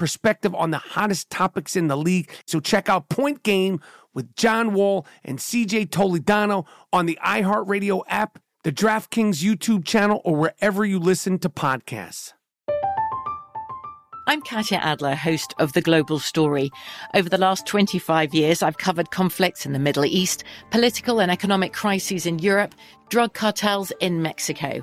perspective on the hottest topics in the league. So check out Point Game with John Wall and CJ Toledano on the iHeartRadio app, the DraftKings YouTube channel, or wherever you listen to podcasts. I'm Katya Adler, host of The Global Story. Over the last 25 years, I've covered conflicts in the Middle East, political and economic crises in Europe, drug cartels in Mexico.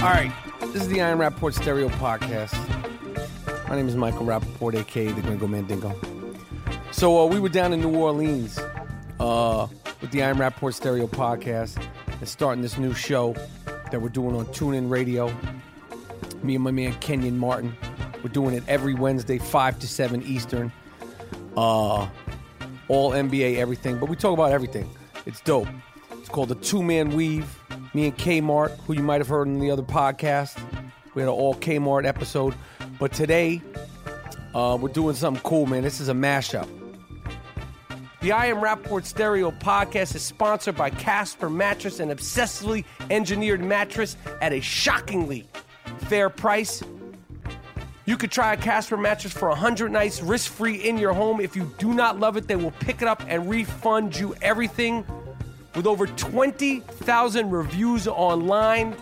All right, this is the I Am Rapaport Stereo Podcast. My name is Michael Rapaport, aka the Gringo Mandingo. So uh, we were down in New Orleans uh, with the I Am Rapaport Stereo Podcast and starting this new show that we're doing on TuneIn Radio. Me and my man Kenyon Martin. We're doing it every Wednesday, 5 to 7 Eastern. Uh, all NBA, everything. But we talk about everything. It's dope. It's called the Two Man Weave. Me and Kmart, who you might have heard in the other podcast. We had an all Kmart episode. But today, uh, we're doing something cool, man. This is a mashup. The I Am Rapaport Stereo podcast is sponsored by Casper Mattress, an obsessively engineered mattress at a shockingly fair price. You could try a Casper mattress for 100 nights risk free in your home. If you do not love it, they will pick it up and refund you everything. With over 20,000 reviews online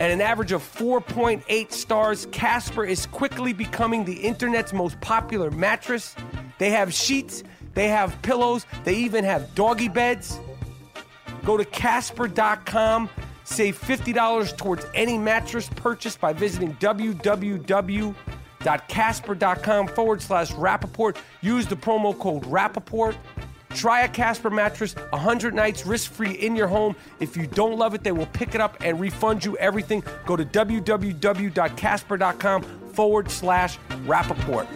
and an average of 4.8 stars, Casper is quickly becoming the internet's most popular mattress. They have sheets, they have pillows, they even have doggy beds. Go to Casper.com, save $50 towards any mattress purchased by visiting www.casper.com forward slash Rapaport. Use the promo code Rapaport. Try a Casper mattress 100 nights risk free in your home. If you don't love it, they will pick it up and refund you everything. Go to www.casper.com forward slash Rapaport.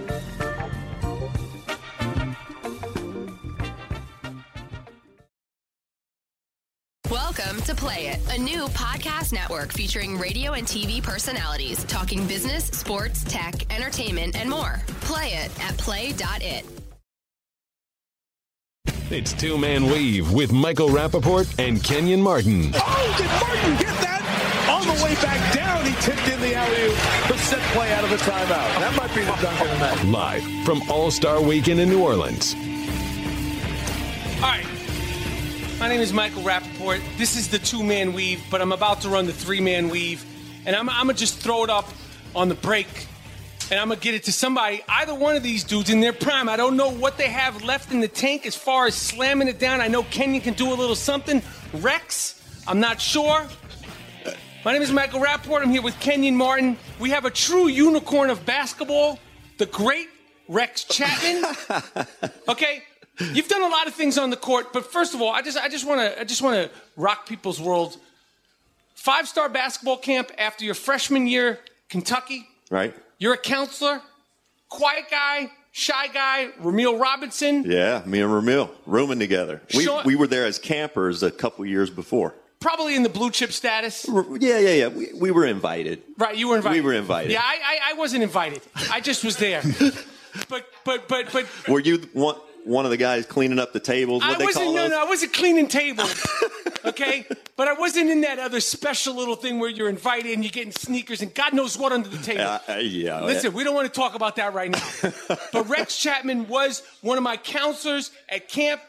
Welcome to Play It, a new podcast network featuring radio and TV personalities talking business, sports, tech, entertainment, and more. Play it at play.it. It's Two Man Weave with Michael Rapaport and Kenyon Martin. Oh, did Martin get that? On the way back down, he tipped in the alley the set play out of the timeout. That might be the dunk of the night. Live from All Star Weekend in New Orleans. All right. My name is Michael Rapaport. This is the two man weave, but I'm about to run the three man weave. And I'm, I'm going to just throw it up on the break. And I'm to get it to somebody, either one of these dudes in their prime. I don't know what they have left in the tank as far as slamming it down. I know Kenyon can do a little something. Rex, I'm not sure. My name is Michael Rapaport. I'm here with Kenyon Martin. We have a true unicorn of basketball, the great Rex Chapman. Okay, you've done a lot of things on the court, but first of all, I just I just want to I just want to rock people's world Five star basketball camp after your freshman year, Kentucky. Right? You're a counselor, quiet guy, shy guy, Rumeal Robinson. Yeah, me and Rumeal rooming together. We, Sean- we were there as campers a couple years before. Probably in the blue chip status. Yeah, yeah, yeah. We, we were invited. Right, you were invited. We were invited. Yeah, I, I, I wasn't invited. I just was there. but, but, but, but. Were you one, one of the guys cleaning up the tables? What I they wasn't. call No, those? no, I wasn't cleaning tables. okay, but I wasn't in that other special little thing where you're invited and you're getting sneakers and God knows what under the table. Uh, uh, yeah. Listen, we don't want to talk about that right now. but Rex Chapman was one of my counselors at camp,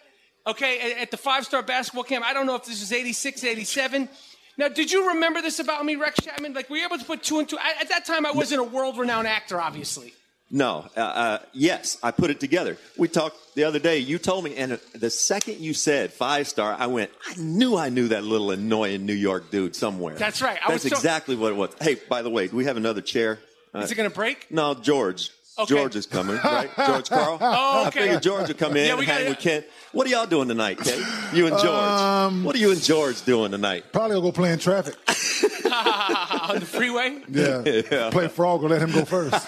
okay, at, at the five star basketball camp. I don't know if this was 86, 87. Now, did you remember this about me, Rex Chapman? Like, were you able to put two and two? I, at that time, I wasn't a world renowned actor, obviously. No, uh, uh, yes, I put it together. We talked the other day. You told me, and the second you said five star, I went. I knew I knew that little annoying New York dude somewhere. That's right. I That's was so- exactly what it was. Hey, by the way, do we have another chair? Uh, Is it going to break? no, George. Okay. George is coming, right? George Karl. Oh, I figured George would come in Yeah, we and hang gotta- with Kent. What are y'all doing tonight, Kate? You and George. Um, what are you and George doing tonight? Probably gonna go play in traffic. On the freeway? Yeah. Play frog or let him go first.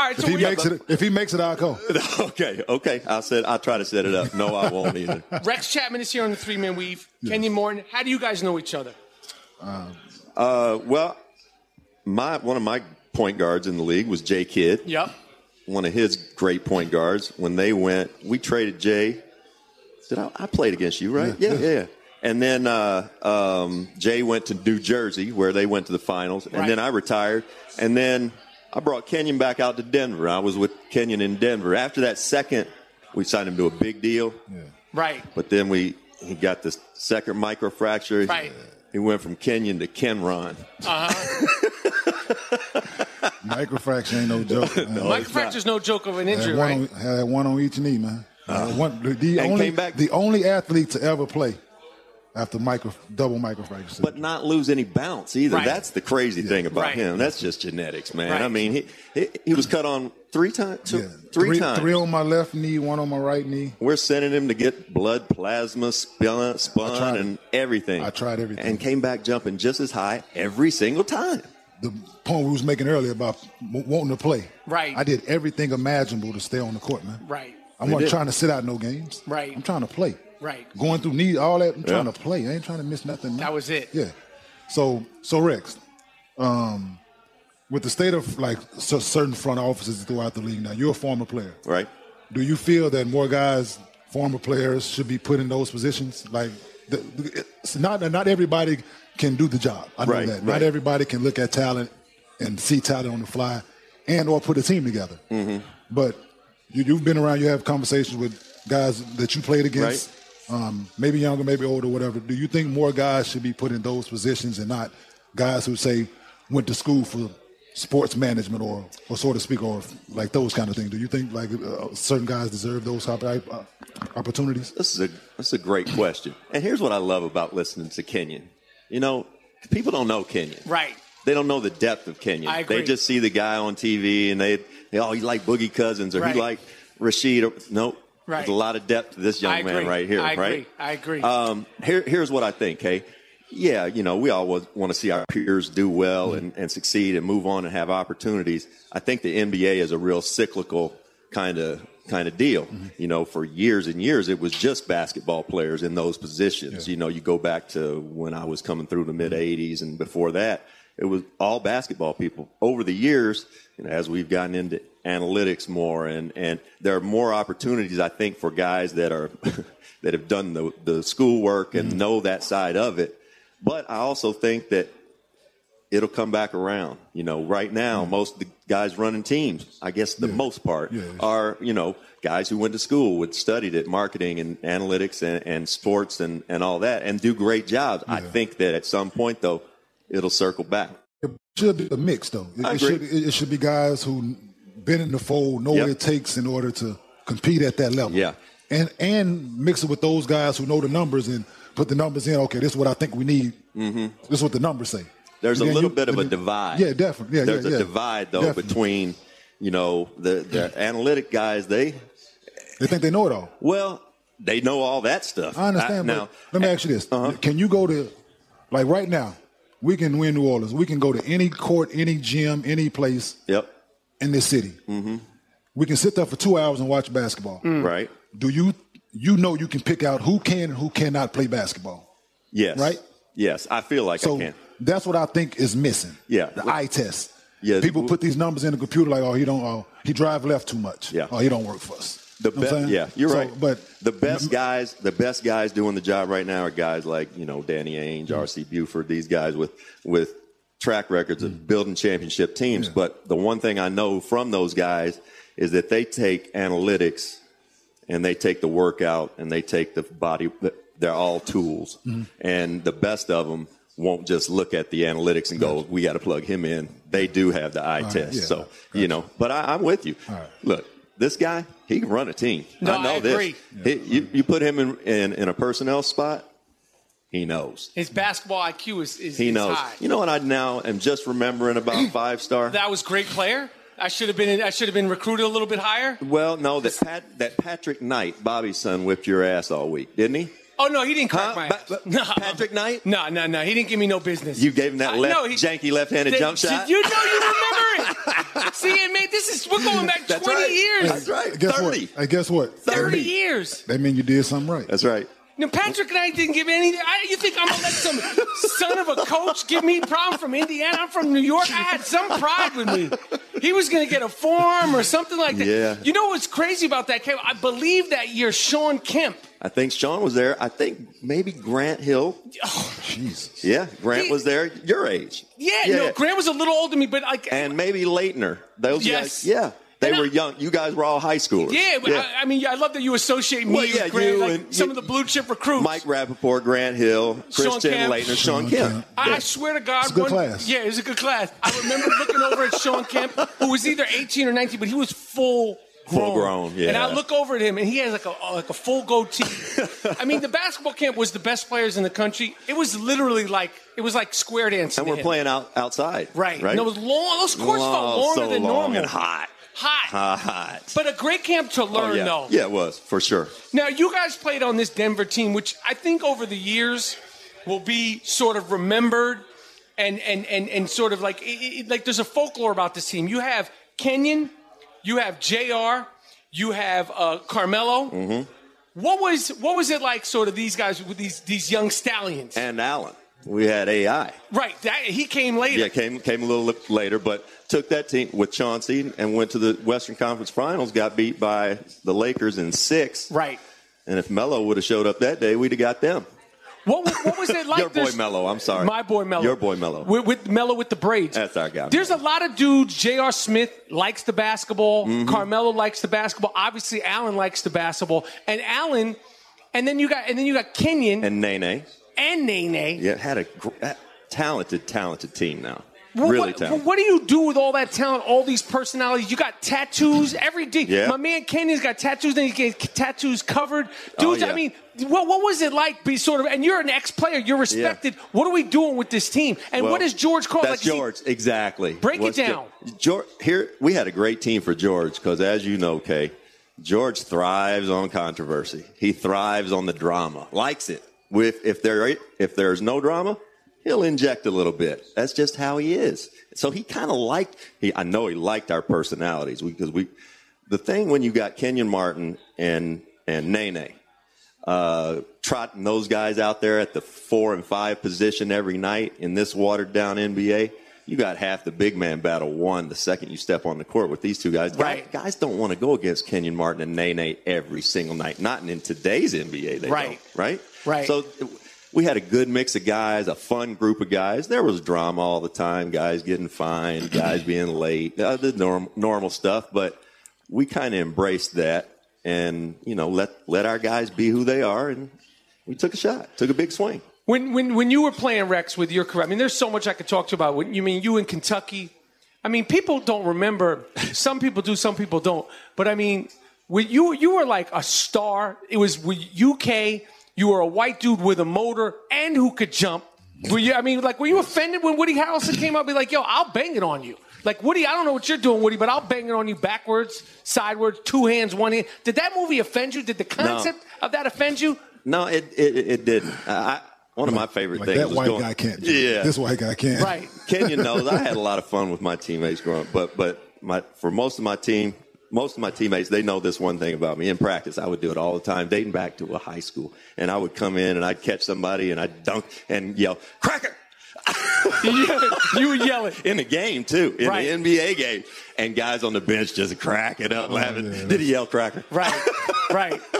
All right, If he we, makes it, if he makes it, I'll go. okay, okay. I said I'll try to set it up. No, I won't either. Rex Chapman is here on the three man weave. Kenyon Martin, how do you guys know each other? Uh, well, my one of my point guards in the league was Jay Kidd. Yep. One of his great point guards. When they went, we traded Jay. Did I, I played against you, right? Yeah, yeah. yeah. And then uh, um, Jay went to New Jersey, where they went to the finals. And Right. then I retired. And then I brought Kenyon back out to Denver. I was with Kenyon in Denver. After that second, we signed him to a big deal. Right. But then we he got the second microfracture. Right. He went from Kenyon to Kenron. Microfracture ain't no joke. man. Mike Fracture's no joke of an Had injury, one, right? on, had one on each knee, man. Uh, one, the, the only, came back- the only athlete to ever play after micro, double microfracture. but not lose any bounce either. Right. That's the crazy thing about Right. him. That's just genetics, man. Right. I mean, he, he he was cut on three times, two, yeah. three, three, times. three on my left knee, one on my right knee. We're sending him to get blood plasma spun, spun and everything. I tried everything. and came back jumping just as high every single time. The point we was making earlier about w- wanting to play. Right. I did everything imaginable to stay on the court, man. Right. I They wasn't trying to sit out no games. Right. I'm trying to play. Right. Going through knee, all that. I'm trying Yeah. to play. I ain't trying to miss nothing. That was it. Yeah. So, so Rex, um, with the state of like cer- certain front offices throughout the league now, you're a former player. Right. Do you feel that more guys, former players, should be put in those positions? Like, the, the- it's not not everybody can do the job. I know Right, that. right. Not everybody can look at talent and see talent on the fly, and or put a team together. Mm-hmm. But you, you've been around. You have conversations with guys that you played against. Um, maybe younger, maybe older, whatever. Do you think more guys should be put in those positions and not guys who say went to school for sports management or, or so to speak, or like those kind of things? Do you think like uh, certain guys deserve those type of, uh, opportunities? This is a this is a great question. And here's what I love about listening to Kenyon. You know, people don't know Kenyon. Right. They don't know the depth of Kenyon. I agree. They just see the guy on TV and they, they oh, he like Boogie Cousins or Right. he like Rasheed. Or, nope. Right. There's a lot of depth to this young I man agree. right here, I agree. right? I agree. Um, here, here's what I think, hey. Yeah, you know, we all want to see our peers do well and, and succeed and move on and have opportunities. I think the NBA is a real cyclical kind of kind of deal. You know, for years and years, it was just basketball players in those positions. You know, you go back to when I was coming through the mid '80s and before that, it was all basketball people. Over the years, you know, as we've gotten into analytics more and and there are more opportunities, I think, for guys that are that have done the the schoolwork and mm-hmm. know that side of it. But I also think that it'll come back around. You know, right now, mm-hmm. most of the guys running teams, I guess the most part, Yeah. are, you know, guys who went to school, would studied at marketing and analytics and, and sports and, and all that, and do great jobs. I think that at some point, though, it'll circle back. It should be a mix, though. It, it should, it, it should be guys who been in the fold, know Yep. what it takes in order to compete at that level. Yeah. And and mix it with those guys who know the numbers and put the numbers in. Okay, this is what I think we need. Mm-hmm. This is what the numbers say. There's a little you- bit of a divide. Yeah, definitely. Yeah, There's yeah, a yeah. divide, though, Definitely. between, you know, the, the analytic guys, they, They think they know it all. well, they know all that stuff. I understand. now, but let me ask you this: Uh-huh. Can you go to, like right now, we can win New Orleans. We can go to any court, any gym, any place Yep. In this city. Mm-hmm. We can sit there for two hours and watch basketball. Right. Do you you know you can pick out who can and who cannot play basketball? Yes. Right? Yes. I feel like so I can. that's what I think is missing. Yeah. The eye test. Yeah. People put these numbers in the computer like, oh, he don't, oh, he drive left too much. Yeah. Oh, he don't work for us. The You know best, yeah, you're So, right. But the best guys, the best guys doing the job right now are guys like you know Danny Ainge, Mm-hmm. R.C. Buford, these guys with with track records of building championship teams. But the one thing I know from those guys is that they take analytics and they take the workout and they take the body. They're all tools, Mm-hmm. and the best of them won't just look at the analytics and go, "We got to plug him in." They do have the eye right, test, yeah, so you know. But I, I'm with you. Look, this guy, he can run a team. No, I know I this. agree. He- you, you put him in, in, in a personnel spot, he knows. His basketball IQ is, is, He is knows. high. You know what I now am just remembering about five star? That was great player. I should have been. I should have been recruited a little bit higher. well, no, that Pat, that Patrick Knight, Bobby's son, whipped your ass all week, didn't he? Oh no, he didn't crack Huh? my Ba- ass. ba- No, Patrick Knight? No, no, no. He didn't give me no business. You gave him that I- left, no, he- janky left-handed Did- jump did shot. You know, you remember it. See, it made this is we're going back That's twenty right. years. That's right. guess 30. what? Hey, guess what? 30 years. That mean you did something right. That's right. Now, Patrick and I didn't give any. I, you think I'm gonna let some son of a coach give me problem from Indiana? I'm from New York. I had some pride with me. He was gonna get a form or something like that. Yeah. You know what's crazy about that? Kev? I believe that year Shawn Kemp. I think Sean was there. I think maybe Grant Hill. Oh, Jesus. Yeah, Grant He- was there. Your age. Yeah, no, Grant was a little older than me, but like, and maybe Laettner. Those Yes. guys. Yeah, they And were I- young. You guys were all high schoolers. yeah, but I, I mean, I love that you associate me Well, with Grant, you like and- some you- of the blue chip recruits. Mike Rapaport, Grant Hill, Sean Christian Kemp. Laettner, Sean Shawn Kemp. Kemp. I swear to God, It's a good one, class. Yeah, it was a good class. I remember looking over at Shawn Kemp, who was either 18 or 19, but he was full grown. Full grown, yeah. And I look over at him, and he has like a like a full goatee. I mean, the basketball camp was the best players in the country. It was literally like it was like square dancing. And we're him. playing out outside. right. Right. And it was long. Those courts felt oh, Long, longer so than long normal. and hot. Hot. Hot. But a great camp to Oh, learn, yeah. though. Yeah, it was for sure. Now, you guys played on this Denver team, which I think over the years will be sort of remembered and and and, and sort of like it, it- like there's a folklore about this team. You have Kenyon, you have Jr., you have uh, Carmelo. Mm-hmm. What was what was it like, sort of these guys with these these young stallions? And Allen. We had AI. right, that he came later. Yeah, came came a little later, but took that team with Chauncey and went to the Western Conference Finals. Got beat by the Lakers in six. Right. And if Melo would have showed up that day, we'd have got them. What was- what was it like? Your boy There's- Melo. I'm sorry. My boy Melo. Your boy Melo. With, with Melo with the braids. That's our guy. There's a lot of dudes. J.R. Smith likes the basketball. Mm-hmm. Carmelo likes the basketball. Obviously, Allen likes the basketball. And Allen, and then you got and then you got Kenyon and, and Nene. Yeah, had a gr- talented, talented team now. Well, really what, talented. what do you do with all that talent, all these personalities? You got tattoos every day. Yeah. My man Kenyon's got tattoos, then he gets tattoos covered. Oh, Dudes, I mean, what, what was it like? Be sort of, and you're an ex-player, you're respected. What are we doing with this team? And Well, what is George called? That's like, is he- George, exactly. Break it What's down. George, here we had a great team for George because, as you know, Kay, George thrives on controversy. He thrives on the drama. Likes it. With if there if there's no drama, he'll inject a little bit. That's just how he is. So he kind of liked. He I know he liked our personalities because we. The thing when you got Kenyon Martin and and Nene, uh, trotting those guys out there at the four and five position every night in this watered down NBA, you got half the big man battle won the second you step on the court with these two guys. Right. Guys, guys don't want to go against Kenyon Martin and Nene every single night. Not in today's NBA, they Right. don't. Right? Right. So we had a good mix of guys, a fun group of guys. There was drama all the time, guys getting fined, guys being late, uh, the norm, normal stuff. But we kind of embraced that and, you know, let, let our guys be who they are. And we took a shot, took a big swing. When, when, when you were playing Rex with your career, I mean, there's so much I could talk to you about. When, you mean you in Kentucky? I mean, people don't remember. Some people do, some people don't. But I mean, when you you were like a star. It was with UK. You were a white dude with a motor and who could jump. Were you? I mean, like, were you offended when Woody Harrelson came out? and Be like, yo, I'll bang it on you. Like Woody, I don't know what you're doing, Woody, but I'll bang it on you backwards, sideways, two hands, one hand. Did that movie offend you? Did the concept of that offend you? No, it, it, it didn't. I, One of my favorite Like things. that was white going- guy can't. Yeah, This white guy can't. Right. Kenyon knows I had a lot of fun with my teammates growing up, but but my for most of my team, most of my teammates, they know this one thing about me. In practice, I would do it all the time, dating back to a high school, and I would come in and I'd catch somebody and I'd dunk and yell cracker you would yell it. in the game too, in Right. the NBA game, and guys on the bench just cracking up, oh, laughing. yeah, Did he yell cracker? Right, right.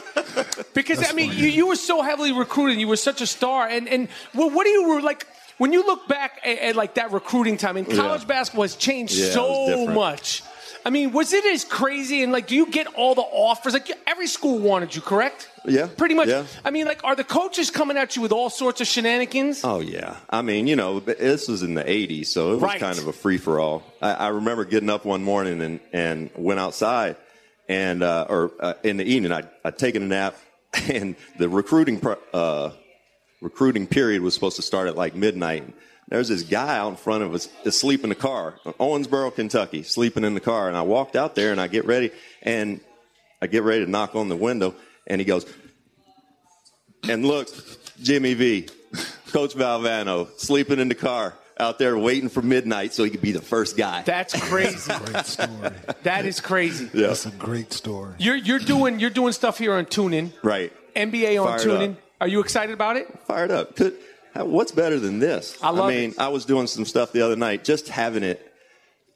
Because I mean, you, you were so heavily recruited. You were such a star. And and well, what do you like when you look back at, at like that recruiting time? And college Yeah. basketball has changed Yeah, so much. I mean, was it as crazy? And like, do you get all the offers? Like every school wanted you, correct? Yeah, Pretty much. yeah. I mean, like, are the coaches coming at you with all sorts of shenanigans? Oh yeah, I mean, you know, this was in the '80s, so it was Right. kind of a free for all. I, I remember getting up one morning and and went outside, and uh, or uh, in the evening, I I'd taken a nap, and the recruiting uh, recruiting period was supposed to start at like midnight. There's this guy out in front of us asleep in the car, Owensboro, Kentucky, sleeping in the car, and I walked out there and I get ready and I get ready to knock on the window, and he goes, and look, Jimmy V, Coach Valvano, sleeping in the car out there waiting for midnight so he could be the first guy. That's crazy. Great story. that is crazy. yeah. That's a great story. You're you're doing you're doing stuff here on TuneIn. Right. NBA on Fired TuneIn. up. Are you excited about it? Fired up. Could, how- what's better than this? I love mean, it. I was doing some stuff the other night, just having it,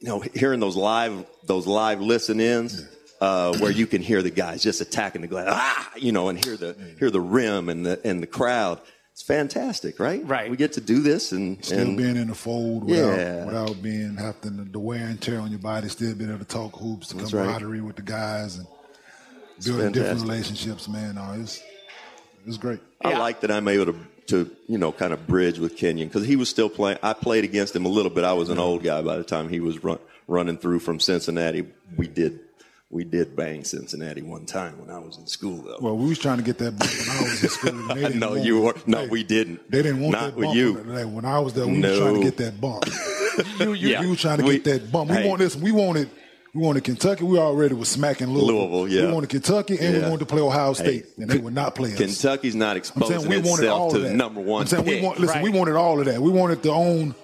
you know, hearing those live, those live listen-ins. Uh, where you can hear the guys just attacking the glass, ah, you know, and hear the hear the rim and the and the crowd. It's fantastic, right? Right. We get to do this and Still and being in the fold without, Yeah. without being having the, the wear and tear on your body, still being able to talk hoops, the That's right. camaraderie with the guys, and building different relationships. Man, no, it's it's great. I Yeah. like that I'm able to, to you know, kind of bridge with Kenyon because he was still playing. I played against him a little bit. I was an old guy by the time he was run, running through from Cincinnati. We did we did bang Cincinnati one time when I was in school, though. Well, we was trying to get that bump when I was in school. And they no, you it. were no, Hey, we didn't. They didn't want not that with bump. you. Like, when I was there, we No. was trying to get that bump. You, you, Yeah. We were trying to We- get that bump. We hey. want this. We wanted. We wanted Kentucky. We already was smacking Louisville. Louisville, yeah. We wanted Kentucky, and we Yeah. wanted to play Ohio State, Hey, and they would not play us. Kentucky's not I'm exposing saying we wanted all itself to of the that. number one I'm saying pick. we want. Listen, Right. we wanted all of that. We wanted to own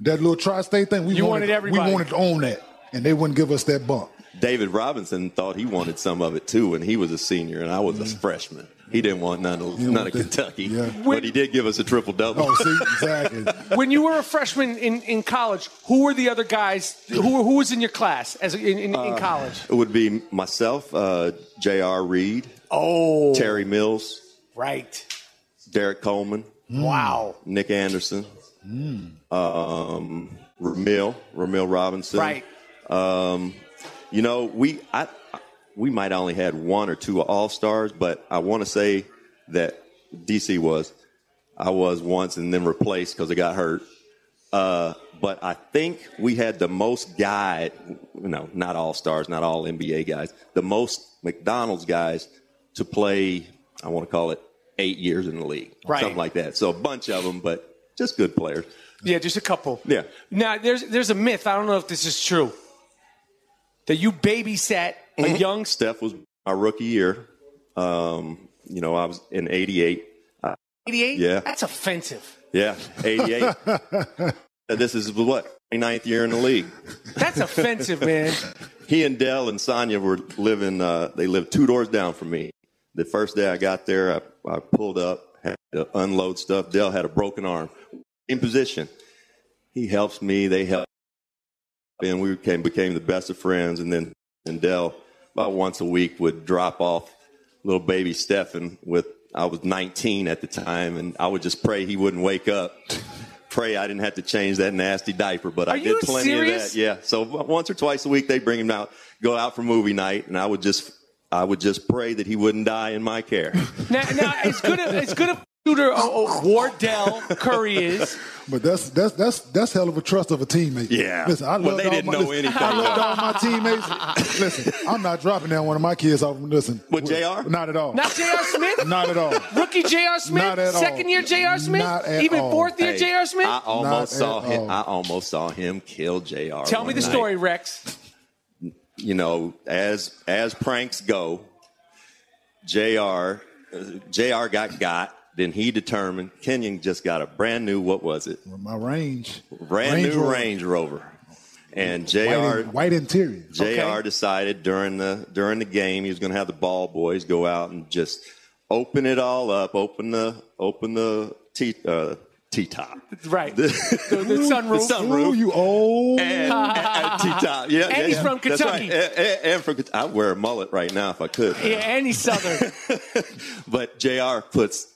that little tri-state thing. We You wanted everybody. We wanted to own that, and they wouldn't give us that bump. David Robinson thought he wanted some of it too when he was a senior and I was a Mm. freshman. He didn't want none of, He didn't none of that. Kentucky, Yeah. but he did give us a triple double. Oh, see, exactly. when you were a freshman in, in college, who were the other guys? Who, who was in your class as in, in, Uh, in college? It would be myself, uh, J.R. Reid, Oh, Terry Mills, right. Derrick Coleman, Wow. Nick Anderson, um, Rumeal, Rumeal Robinson. Right. Um, you know, we I, we might only had one or two All Stars, but I want to say that DC was. I was once and then replaced because I got hurt. Uh, but I think we had the most guy, you know, not all stars, not all NBA guys, the most McDonald's guys to play. I want to call it eight years in the league, Right. something like that. So a bunch of them, but just good players. Yeah, just a couple. Yeah. Now, there's there's a myth. I don't know if this is true. That you babysat a Mm-hmm. young. Steph was our rookie year. Um, you know, I was in '88. Uh, 88? Yeah. That's offensive. yeah, '88. this is what 29th year in the league. That's offensive, man. He and Dell and Sonya were living. Uh, they lived two doors down from me. The first day I got there, I, I pulled up, had to unload stuff. Dell had a broken arm. In position, he helps me. They help, and we became became the best of friends. And then and Dell about once a week would drop off little baby Stefan with. I was 19 at the time, and I would just pray he wouldn't wake up. Pray I didn't have to change that nasty diaper, but Are I did plenty serious? of that. Yeah. So once or twice a week they bring him out, go out for movie night, and I would just I would just pray that he wouldn't die in my care. Now, now as good a, as good a shooter oh, Wardell Curry is. But that's that's that's that's hell of a trust of a teammate. Yeah. Listen, I Well, love they all didn't my, know listen, anything. I loved all my teammates. listen, I'm not dropping down one of my kids off. Listen, With JR? Not at all. Not Jr. Smith? Not at all. Rookie Jr. Smith? Not at all. Second year Jr. Smith? Not at Even all. fourth year Hey, J.R. Smith? I almost Not saw at him. all. I almost saw him kill Jr. Tell me the night. story, Rex. You know, as as pranks go, Jr. Jr. got got. Then he determined Kenyon just got a brand new, what was it? My range. Brand Range new Rover. Range Rover. And White, JR in- white interior. JR decided during the during the game he was going to have the ball boys go out and just open it all up, open the open the T uh, T top. Right. The, the sunroof. The sunroof. Ooh, you old. And, and T top. Yeah, And yeah, he's yeah. from That's right. Kentucky. And, and- and from Kentucky. I'd wear a mullet right now if I could. Yeah, and he's southern. But JR puts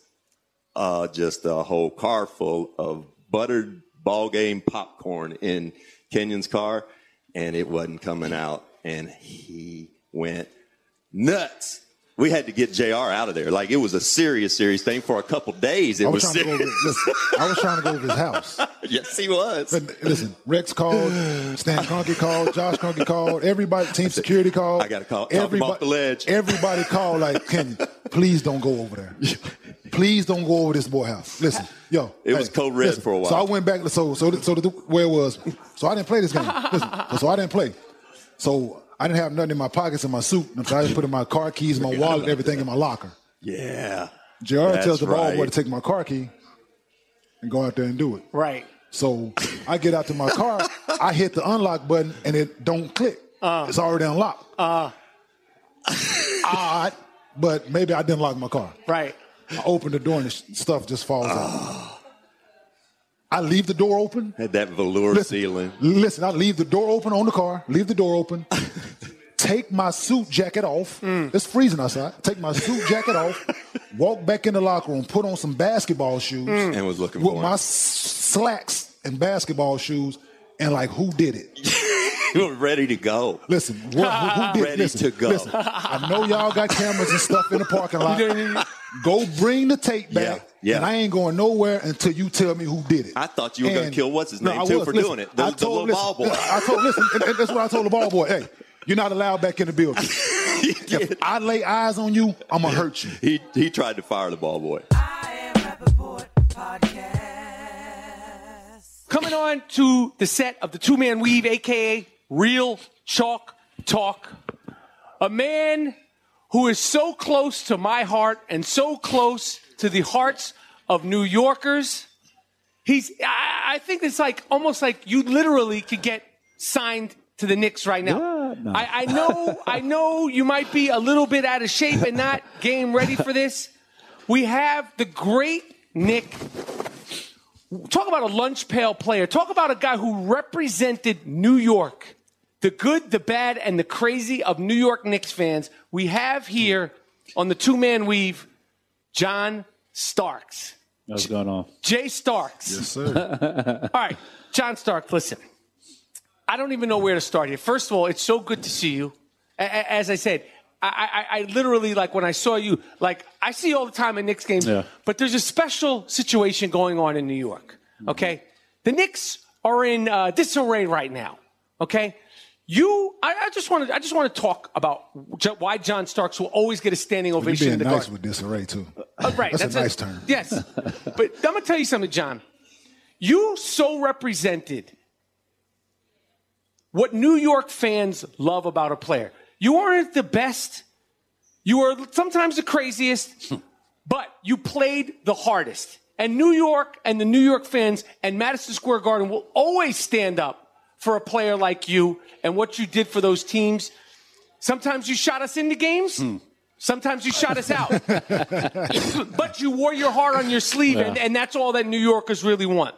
uh, just a whole car full of buttered ball game popcorn in Kenyon's car, and it wasn't coming out. And he went nuts. We had to get JR out of there. Like it was a serious, serious thing for a couple days. It I was, was, trying to listen, I was trying to go over his house. yes, he was. But listen, Rex called, Stan Kroenke called, Josh Kroenke called, everybody, team security called. I gotta call- talk him off the ledge. Everybody called like, Kenyon, please don't go over there. Please don't go over this boy house. Listen, yo. It was code red for a while. So I went back, so so so the, where it was, so I didn't play this game. Listen, so I didn't play. So I didn't have nothing in my pockets in my suit. So I didn't put in my car keys, my wallet, everything in my locker. yeah. JR tells the ball boy to take my car key and go out there and do it. right. So I get out to my car, I hit the unlock button, and it don't click. it's already unlocked. Uh, Odd, but maybe I didn't lock my car. right. I open the door and the stuff just falls out. I leave the door open. Had that velour Listen, ceiling. listen, I leave the door open on the car, leave the door open, take my suit jacket off. Mm. It's freezing outside. Take my suit jacket off, walk back in the locker room, put on some basketball shoes mm. And was looking with for my slacks and basketball shoes, and like, who did it? You were ready to go. Listen, what, who, who did Ready listen, to go. Listen, I know y'all got cameras and stuff in the parking lot. Go bring the tape back. Yeah, yeah. And I ain't going nowhere until you tell me who did it. I thought you were gonna kill what's his name, I too, was. for Listen, doing it. The- I the told, little ball listen, boy. I told, listen, and- and that's what I told the ball boy. Hey, you're not allowed back in the building. if I lay eyes on you, I'm gonna hurt you. He he tried to fire the ball boy. Coming on to the set of the two man weave, aka Real Chalk Talk. A man who is so close to my heart and so close to the hearts of New Yorkers. He's, I, I think it's like almost like you literally could get signed to the Knicks right now. I, I know, I know you might be a little bit out of shape and not game ready for this. We have the great Knick talk about a lunch pail player. Talk about a guy who represented New York, the good, the bad, and the crazy of New York Knicks fans. We have here on the two man weave, John Starks. What's going on? Jay Starks. Yes, sir. All right, John Stark, listen. I don't even know where to start here. First of all, it's so good to see you. A- a- As I said, I, I, I literally, like, when I saw you, like, I see you all the time in Knicks games, Yeah. but there's a special situation going on in New York, okay? The Knicks are in uh, disarray right now, okay? You, I, I just want to, I just want to talk about why John Starks will always get a standing You're ovation in being the nice Garden. with disarray too. Uh, right. That's, a nice term. Yes. but I'm going to tell you something, John. You so represented what New York fans love about a player. You aren't the best. You are sometimes the craziest, but you played the hardest. And New York and the New York fans and Madison Square Garden will always stand up for a player like you and what you did for those teams. Sometimes you shot us into games. Hmm. Sometimes you shot us out. but you wore your heart on your sleeve, and, and that's all that New Yorkers really want.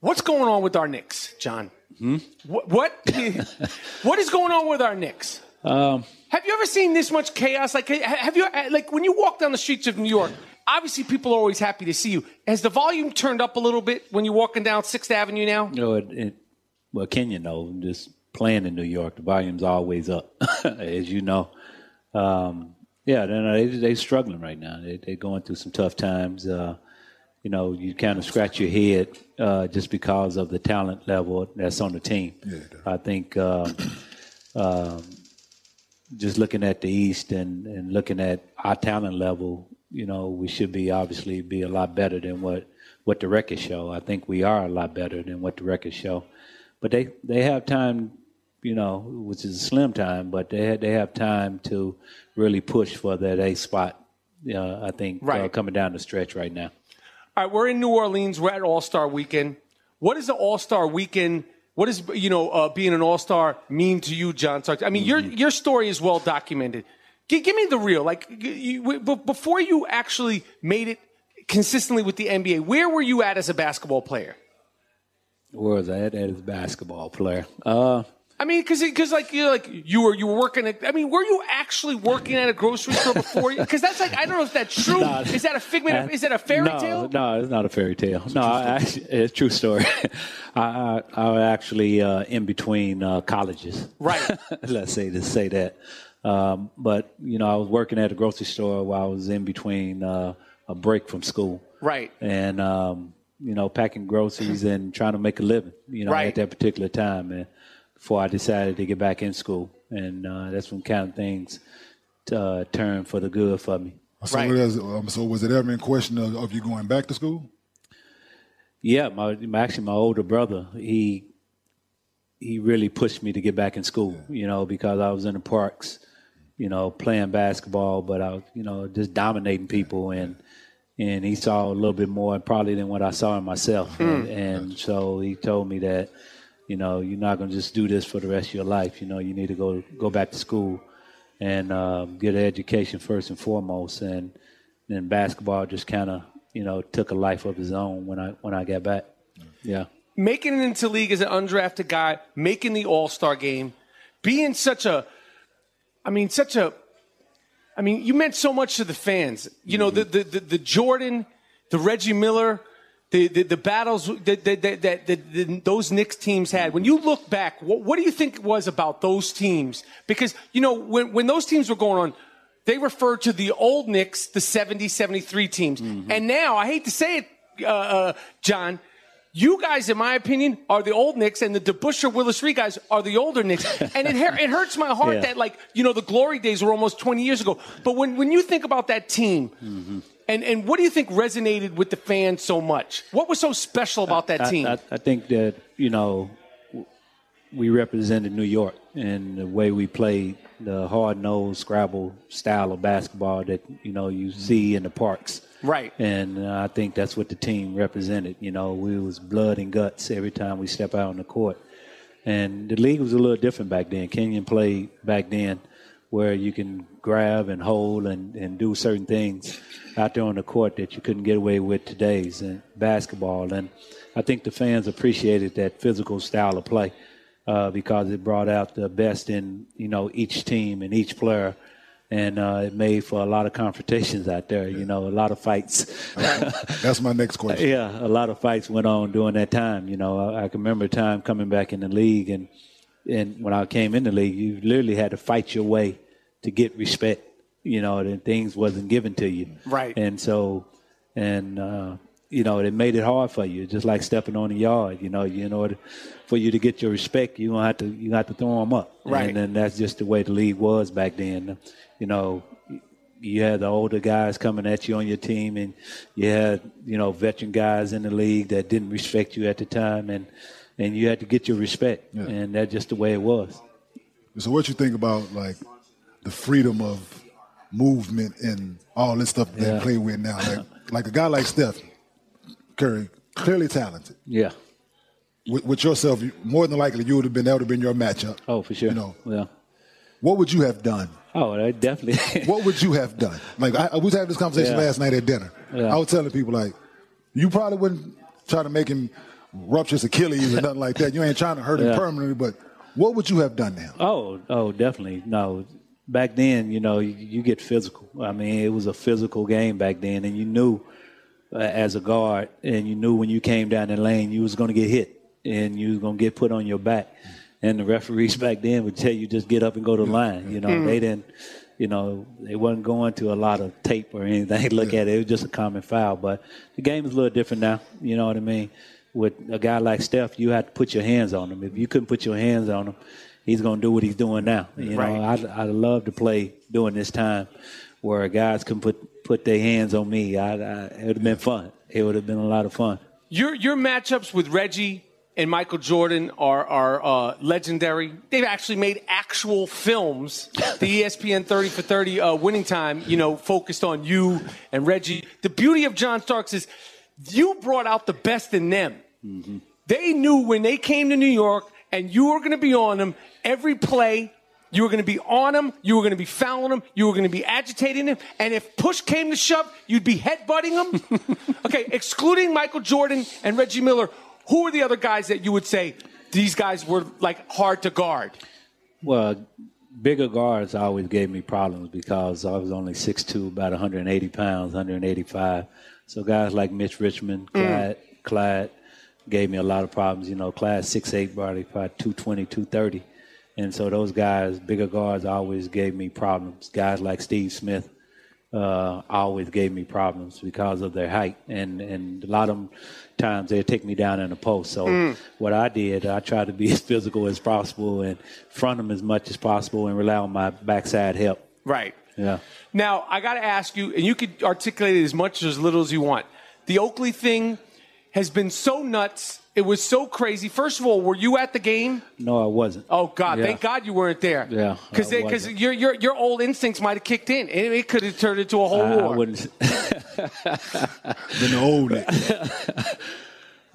What's going on with our Knicks, John? Hmm? What, what, what is going on with our Knicks? Um, Have you ever seen this much chaos? Like, have you, uh, like, when you walk down the streets of New York, obviously people are always happy to see you. Has the volume turned up a little bit when you're walking down Sixth Avenue now? know, it, it, well, Kenyon knows. Just playing in New York, the volume's always up, as you know. Um, yeah, they're, they they struggling right now. They, they're going through some tough times. Uh, you know, you kind of scratch your head uh, just because of the talent level that's on the team. Yeah, I think um, um, just looking at the East and, and looking at our talent level, you know, we should be obviously be a lot better than what, what the records show. I think we are a lot better than what the records show. But they, they have time, you know, which is a slim time, but they they have time to really push for that A spot uh, I think, uh, Right. coming down the stretch right now. All right, we're in New Orleans. We're at All Star Weekend. What is the All Star Weekend? What does you know uh, being an All Star mean to you, John? Starks? I mean, your Mm-hmm. your story is well documented. G- give me the real. Like you, you- b- before you actually made it consistently with the NBA, where were you at as a basketball player? Where was I at as a basketball player? Uh, I mean, because because like you like you were you were working at. I mean, were you actually working at a grocery store before? Because that's like I don't know if that's true. Is that a figment? of, is that a fairy no, tale? No, it's not a fairy tale. No, I, actually, it's a true story. I, I, I was actually uh, in between uh, colleges. Right. Let's say to say that. Um, but you know, I was working at a grocery store while I was in between uh, a break from school. Right. And um, you know, packing groceries and trying to make a living. You know, Right. at that particular time, and before I decided to get back in school, and uh, that's when kind of things uh, turned for the good for me. So, it is, um, so was it ever in question of, of you going back to school? Yeah, my, my actually my older brother, he he really pushed me to get back in school, you know, because I was in the parks, you know, playing basketball, but I was, you know, just dominating people and and he saw a little bit more probably than what I saw in myself. And, and so he told me that, you know, you're not going to just do this for the rest of your life. You know, you need to go go back to school and um, get an education first and foremost. And then basketball just kind of, you know, took a life of its own when I when I got back. Yeah. making it into league as an undrafted guy, making the All Star game, being such a, I mean, such a, I mean, you meant so much to the fans. You know, the, the, the, the Jordan, the Reggie Miller, the, the, the battles that, that, that, that, that, those Knicks teams had. When you look back, what, what do you think it was about those teams? Because, you know, when, when those teams were going on, they referred to the old Knicks, the 70, 73 teams. And now, I hate to say it, uh, uh, John, you guys, in my opinion, are the old Knicks, and the DeBusschere, Willis Reed guys are the older Knicks. And it, it hurts my heart Yeah. that, like, you know, the glory days were almost 20 years ago. But when, when you think about that team, mm-hmm. and, and what do you think resonated with the fans so much? What was so special about that I, team? I, I think that you know we represented New York and the way we played the hard nosed Scrabble style of basketball that you know you see in the parks. Right. And uh, I think that's what the team represented. You know, we was blood and guts every time we step out on the court. And the league was a little different back then. Kenyon played back then where you can grab and hold and, and do certain things out there on the court that you couldn't get away with today's basketball. And I think the fans appreciated that physical style of play uh, because it brought out the best in, you know, each team and each player. And uh, it made for a lot of confrontations out there, you know, a lot of fights. That's my next question. Yeah, a lot of fights went on during that time. You know, I, I can remember a time coming back in the league, and and when I came in the league, you literally had to fight your way to get respect. You know, and things wasn't given to you. Right. And so, and uh, you know, it made it hard for you, just like stepping on the yard. You know, you in order for you to get your respect, you gonna have to you have to throw them up. Right. And, and that's just the way the league was back then. You know, you had the older guys coming at you on your team, and you had you know veteran guys in the league that didn't respect you at the time, and and you had to get your respect, Yeah. and that's just the way it was. So, what you think about like the freedom of movement and all this stuff they Yeah. play with now? Like, like a guy like Steph Curry, clearly talented. Yeah. With, with yourself, you- more than likely, you would have been that would have been your matchup. Oh, for sure. You know, Yeah. what would you have done? Oh, that definitely. What would you have done? Like I, I was having this conversation Yeah. last night at dinner. Yeah. I was telling people like, you probably wouldn't try to make him rupture his Achilles or nothing like that. You ain't trying to hurt him permanently, but what would you have done now? Oh, oh, definitely. No, back then, you know, you, you get physical. I mean, it was a physical game back then, and you knew uh, as a guard, and you knew when you came down the lane, you was going to get hit, and you was going to get put on your back. And the referees back then would tell you just get up and go to the line. You know, Mm. they didn't. You know, they wasn't going to a lot of tape or anything. Look at it; it was just a common foul. But the game is a little different now. You know what I mean? With a guy like Steph, you have to put your hands on him. If you couldn't put your hands on him, he's going to do what he's doing now. You Right. know, I'd, I'd love to play during this time where guys can put put their hands on me. I, I, it would have been fun. It would have been a lot of fun. Your your matchups with Reggie, and Michael Jordan are are uh, legendary. They've actually made actual films. The ESPN 30 for 30 uh, winning time, you know, focused on you and Reggie. The beauty of John Starks is you brought out the best in them. They knew when they came to New York and you were going to be on them every play. You were going to be on them. You were going to be fouling them. You were going to be agitating them. And if push came to shove, you'd be headbutting them. okay, excluding Michael Jordan and Reggie Miller, who are the other guys that you would say these guys were like hard to guard? Well, bigger guards always gave me problems because I was only 6'2", about 180 pounds, 185. So guys like Mitch Richmond, mm. Clyde, Clyde gave me a lot of problems. You know, Clyde 6'8", probably, probably 220, 230. And so those guys, bigger guards, always gave me problems. Guys like Steve Smith uh, always gave me problems because of their height. And, and a lot of them times they'd take me down in the post. So what I did, I tried to be as physical as possible and front them as much as possible and rely on my backside help. Right. Yeah. Now, I got to ask you, and you could articulate it as much or as little as you want. The Oakley thing has been so nuts. It was so crazy. First of all, were you at the game? No, I wasn't. Oh God! Yeah. Thank God you weren't there. Yeah, because because your your your old instincts might have kicked in, and it could have turned into a whole I, I wouldn't. Own it.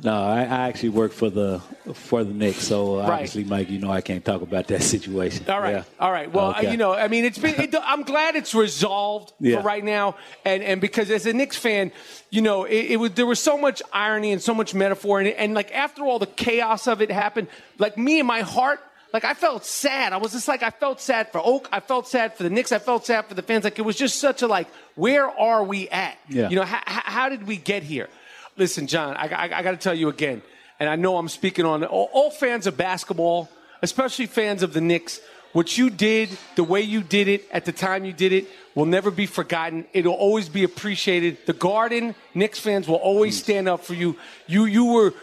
No, I, I actually work for the for the Knicks, so Right. obviously, Mike, you know I can't talk about that situation. All right, Yeah. all right. Well, Okay. you know, I mean, it's been. It, I'm glad it's resolved Yeah. for right now, and and because as a Knicks fan, you know, it, it was there was so much irony and so much metaphor, and and like after all the chaos of it happened, like me in my heart. Like I felt sad. I was just like I felt sad for Oak. I felt sad for the Knicks. I felt sad for the fans. Like it was just such a like, where are we at? Yeah. You know, how, how did we get here? Listen, John, I, I, I got to tell you again, and I know I'm speaking on all, all fans of basketball, especially fans of the Knicks. What you did, the way you did it, at the time you did it, will never be forgotten. It'll always be appreciated. The Garden, Knicks fans will always mm. stand up for you. You, you were,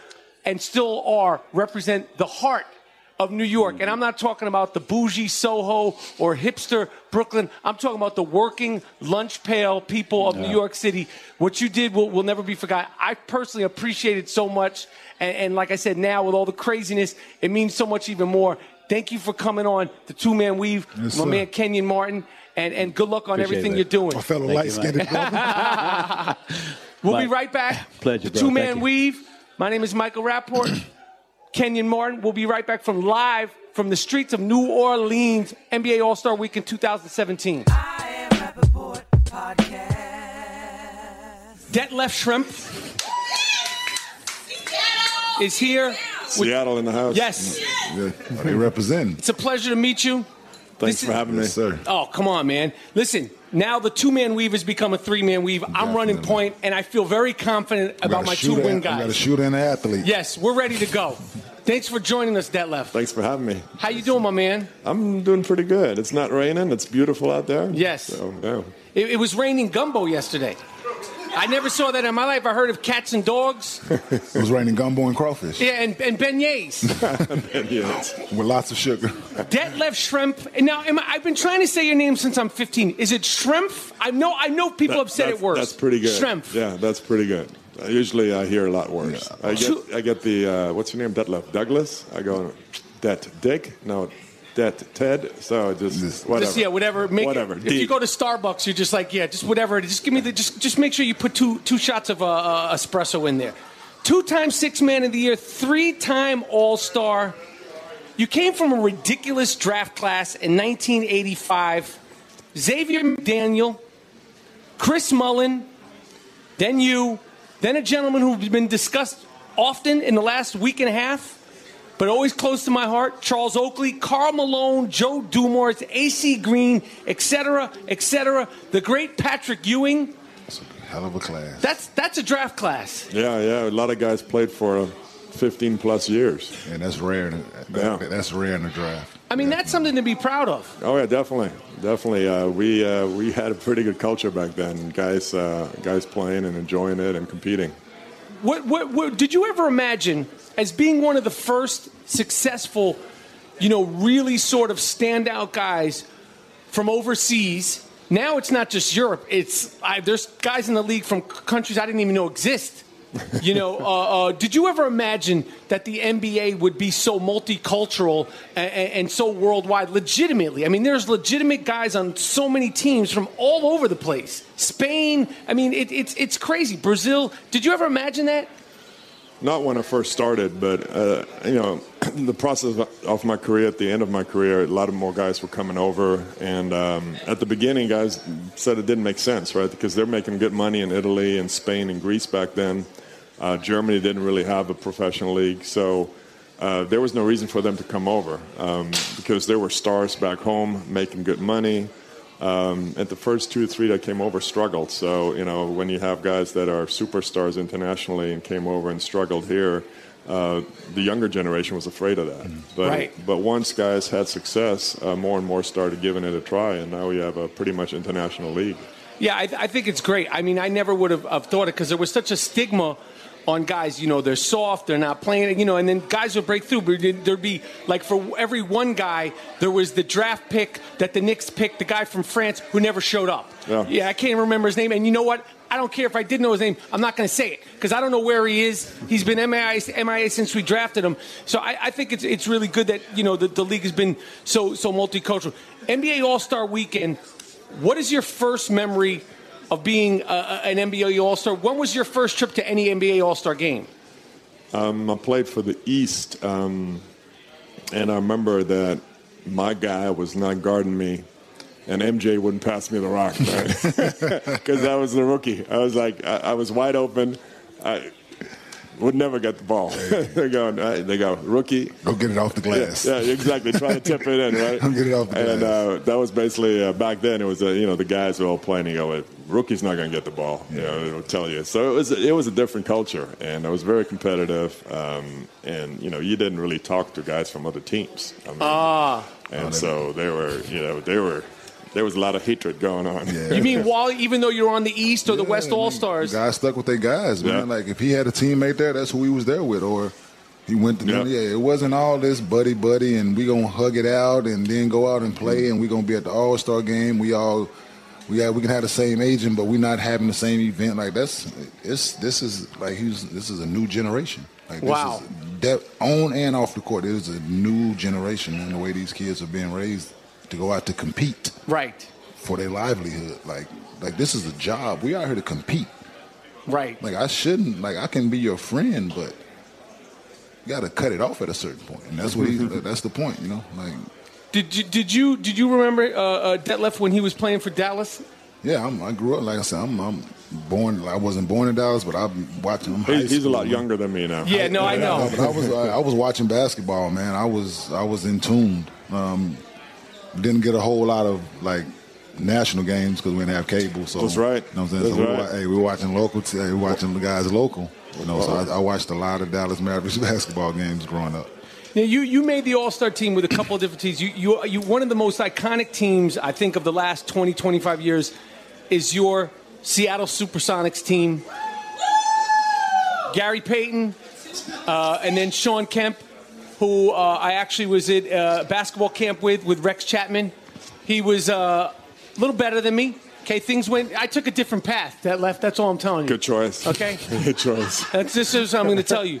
and still are, represent the heart of New York. And I'm not talking about the bougie Soho or hipster Brooklyn. I'm talking about the working lunch pail people of New York City. What you did will, will never be forgotten. I personally appreciate it so much. And, and like I said, now with all the craziness, it means so much even more. Thank you for coming on the two man weave, Yes, my sir. man Kenyon Martin. And, and good luck on Appreciate everything it. you're doing. My fellow Thank light skinned brother. We'll be right back. Pleasure, The bro. two man you. weave. My name is Michael Rapaport. Kenyon Martin. We'll be right back from live from the streets of New Orleans, NBA All Star Week in 2017. Detlef Schrempf is here. with- Seattle in the house. Yes, Yeah, they represent. it's a pleasure to meet you. Thanks This for is- having me. Yes, sir. Oh, come on, man. Listen, now the two man weave has become a three man weave. I'm running point, and I feel very confident We about my two shooter wing and- Got a guys. shooter and an athlete. Yes, we're ready to go. Thanks for joining us, Detlef. Thanks for having me. How you doing, my man? I'm doing pretty good. It's not raining. It's beautiful out there. Yes. So, yeah. It, it was raining gumbo yesterday. I never saw that in my life. I heard of cats and dogs. It was raining gumbo and crawfish Yeah, and, and beignets. yes. with lots of sugar. Detlef Schrempf. Now, am I, I've been trying to say your name since I'm 15. Is it Schrempf? I know. I know people have said it worse. That's pretty good. Schrempf. Yeah, that's pretty good. Uh, usually I hear a lot worse. I get I get the uh, what's your name? Detlef Douglas. I go Det Dick. No, Det Ted. So just Just- whatever. Just yeah, whatever. Make whatever. It, if you go to Starbucks, you're just like yeah, just whatever. Just give me the just just make sure you put two two shots of uh, uh, espresso in there. Two time six man of the year, three time All Star. You came from a ridiculous draft class in 1985. Xavier McDaniel, Chris Mullin, then you, then a gentleman who's been discussed often in the last week and a half, but always close to my heart, Charles Oakley, Karl Malone, Joe Dumars, AC Green, etc., etc. The great Patrick Ewing. That's a hell of a class. That's that's a draft class. Yeah, yeah. A lot of guys played for uh, 15 plus years. And that's rare. in- Yeah. That's rare in the draft. I mean, that's something to be proud of. Oh yeah, definitely, definitely. Uh, we uh, we had a pretty good culture back then. Guys, uh, guys playing and enjoying it and competing. What, what, what did you ever imagine as being one of the first successful, you know, really sort of standout guys from overseas? Now it's not just Europe. It's I, there's guys in the league from countries I didn't even know exist You know, uh, uh, did you ever imagine that the NBA would be so multicultural and, and, so worldwide? Legitimately, I mean, there's legitimate guys on so many teams from all over the place. Spain, I mean, it, it's it's crazy. Brazil, did you ever imagine that? Not when I first started, but uh, you know, the process of my career, at the end of my career, a lot of more guys were coming over, and um, at the beginning, guys said it didn't make sense, right? Because they're making good money in Italy and Spain and Greece back then. Uh, Germany didn't really have a professional league, so uh, there was no reason for them to come over um, because there were stars back home making good money um, and the first two or three that came over struggled. So, you know, when you have guys that are superstars internationally and came over and struggled here, uh, the younger generation was afraid of that. But, right. but once guys had success, uh, more and more started giving it a try, and now we have a pretty much international league. Yeah, I, I think it's great. I mean, I never would have, have thought it because there was such a stigma on guys. You know, they're soft, they're not playing. You know, and then guys would break through. But there'd be like for every one guy, there was the draft pick that the Knicks picked, the guy from France who never showed up. Yeah, yeah I can't remember his name. And you know what? I don't care if I did know his name. I'm not going to say it because I don't know where he is. He's been MIA, MIA since we drafted him. So I, I think it's it's really good that you know the, the league has been so so multicultural. NBA All Star Weekend. What is your first memory of being uh, an NBA All Star. When was your first trip to any NBA All Star game? Um, I played for the East, um, and I remember that my guy was not guarding me, and MJ wouldn't pass me the rock because right? I was the rookie. I was like, I, I was wide open. I, would never get the ball. They're going, uh, they go, rookie. Go get it off the glass. Yeah, yeah exactly. Try to tip it in, right? Go get it off the glass. And uh, that was basically, uh, back then, it was, uh, you know, the guys were all playing, you go, rookie's not going to get the ball. Yeah. You know, it'll tell you. So it was, it was a different culture, and it was very competitive. Um, and, you know, you didn't really talk to guys from other teams. I mean, ah. And oh, so they were, you know, they were there was a lot of hatred going on. Yeah. You mean while even though you're on the East or yeah, the West All Stars, guys stuck with their guys, man. Yeah. Like if he had a teammate there, that's who he was there with, or he went to. Yeah. yeah, it wasn't all this buddy buddy, and we gonna hug it out and then go out and play, and we gonna be at the All Star game. We all. We have, we can have the same agent, but we're not having the same event. Like that's it's this is like he's this is a new generation. Like this wow. Is on and off the court, it is a new generation, and the way these kids are being raised to go out to compete. Right. For their livelihood. Like like this is a job. We are here to compete. Right. Like I shouldn't like I can be your friend, but you got to cut it off at a certain point, and that's what he. Mm-hmm. that's the point, you know. Like, did you did you did you remember uh, uh, Detlef when he was playing for Dallas? Yeah, I'm, i grew up like I said. I'm, I'm, born. I wasn't born in Dallas, but I'm watching him. He's, he's, a lot younger than me now. Yeah, no, I know. but I was I, I, was watching basketball, man. I was I was entombed. Um, didn't get a whole lot of like national games because we didn't have cable. So that's right. You know what I'm saying? That's so right. we, hey, we're watching local. T- hey, we're watching the guys local. You know, so I, I, watched a lot of Dallas Mavericks basketball games growing up. Now, you, you made the All Star team with a couple of different teams. You, you, you, one of the most iconic teams, I think, of the last 20, 25 years is your Seattle Supersonics team. Gary Payton, uh, and then Shawn Kemp who uh, I actually was at uh, basketball camp with, with Rex Chapman. He was uh, a little better than me. Okay, things went. I took a different path that left. That's all I'm telling you. Good choice. Okay. Good choice. That's this is what I'm going to tell you.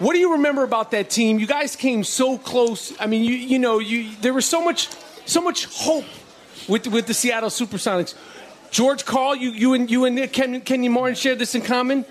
What do you remember about that team? You guys came so close. I mean, you you know, you there was so much so much hope with with the Seattle SuperSonics. George Karl, you you and you and Ken, Kenyon Martin share this in common.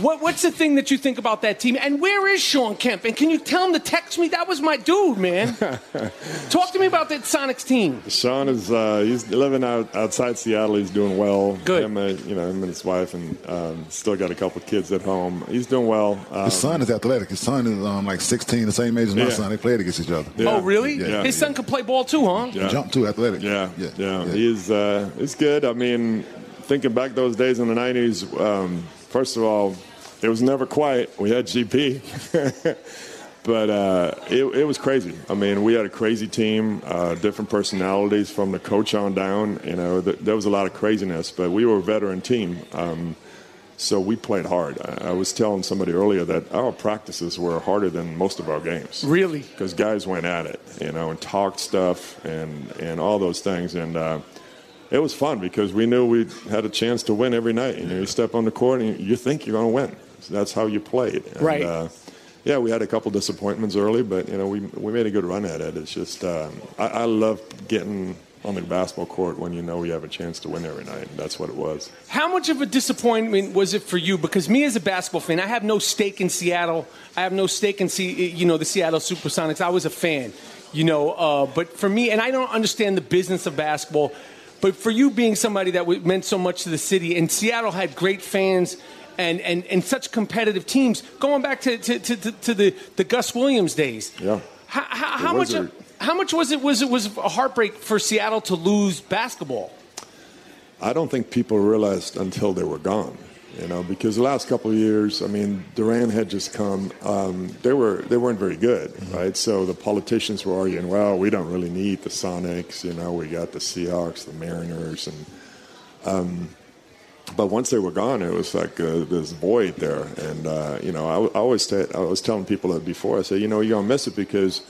What, what's the thing that you think about that team? And where is Shawn Kemp? And can you tell him to text me? That was my dude, man. Talk to me about that Sonics team. Shawn is uh, he's living out outside Seattle. He's doing well. Good. Him, uh, you know, him and his wife, and um, still got a couple kids at home. He's doing well. Um, his son is athletic. His son is um, like 16, the same age as my yeah. son. They played against each other. Yeah. Oh, really? Yeah. His son can play ball too, huh? Yeah. Jump too, athletic. Yeah, yeah, yeah. He's uh, he's good. I mean, thinking back those days in the '90s. Um, first of all it was never quiet. We had GP. but uh, it, it, was crazy. I mean, we had a crazy team, uh, different personalities from the coach on down. You know, th- there was a lot of craziness, but we were a veteran team. Um, so we played hard. I, I, was telling somebody earlier that our practices were harder than most of our games. Really? Because guys went at it, you know, and talked stuff and, and all those things. And uh, it was fun because we knew we had a chance to win every night. You know, you step on the court and you think you're going to win That's how you played. And, Right. Uh, yeah, we had a couple disappointments early, but you know we we made a good run at it. It's just um, I, I love getting on the basketball court when you know you have a chance to win every night. That's what it was. How much of a disappointment was it for you? Because me as a basketball fan, I have no stake in Seattle. I have no stake in C- you know the Seattle SuperSonics. I was a fan, you know. Uh, but for me, and I don't understand the business of basketball. But for you being somebody that meant so much to the city, and Seattle had great fans and, and, and such competitive teams, going back to, to, to, to, the, the Gus Williams days. Yeah. How, how, how much? How much was it? Was it was a heartbreak for Seattle to lose basketball? I don't think people realized until they were gone. You know, because the last couple of years, I mean, Durant had just come. Um, they were they weren't very good, right? So the politicians were arguing, well, we don't really need the Sonics. You know, we got the Seahawks, the Mariners, and um, but once they were gone, it was like uh, this void there. And uh, you know, I, I always t- I was telling people that before. I said, you know, you're gonna miss it because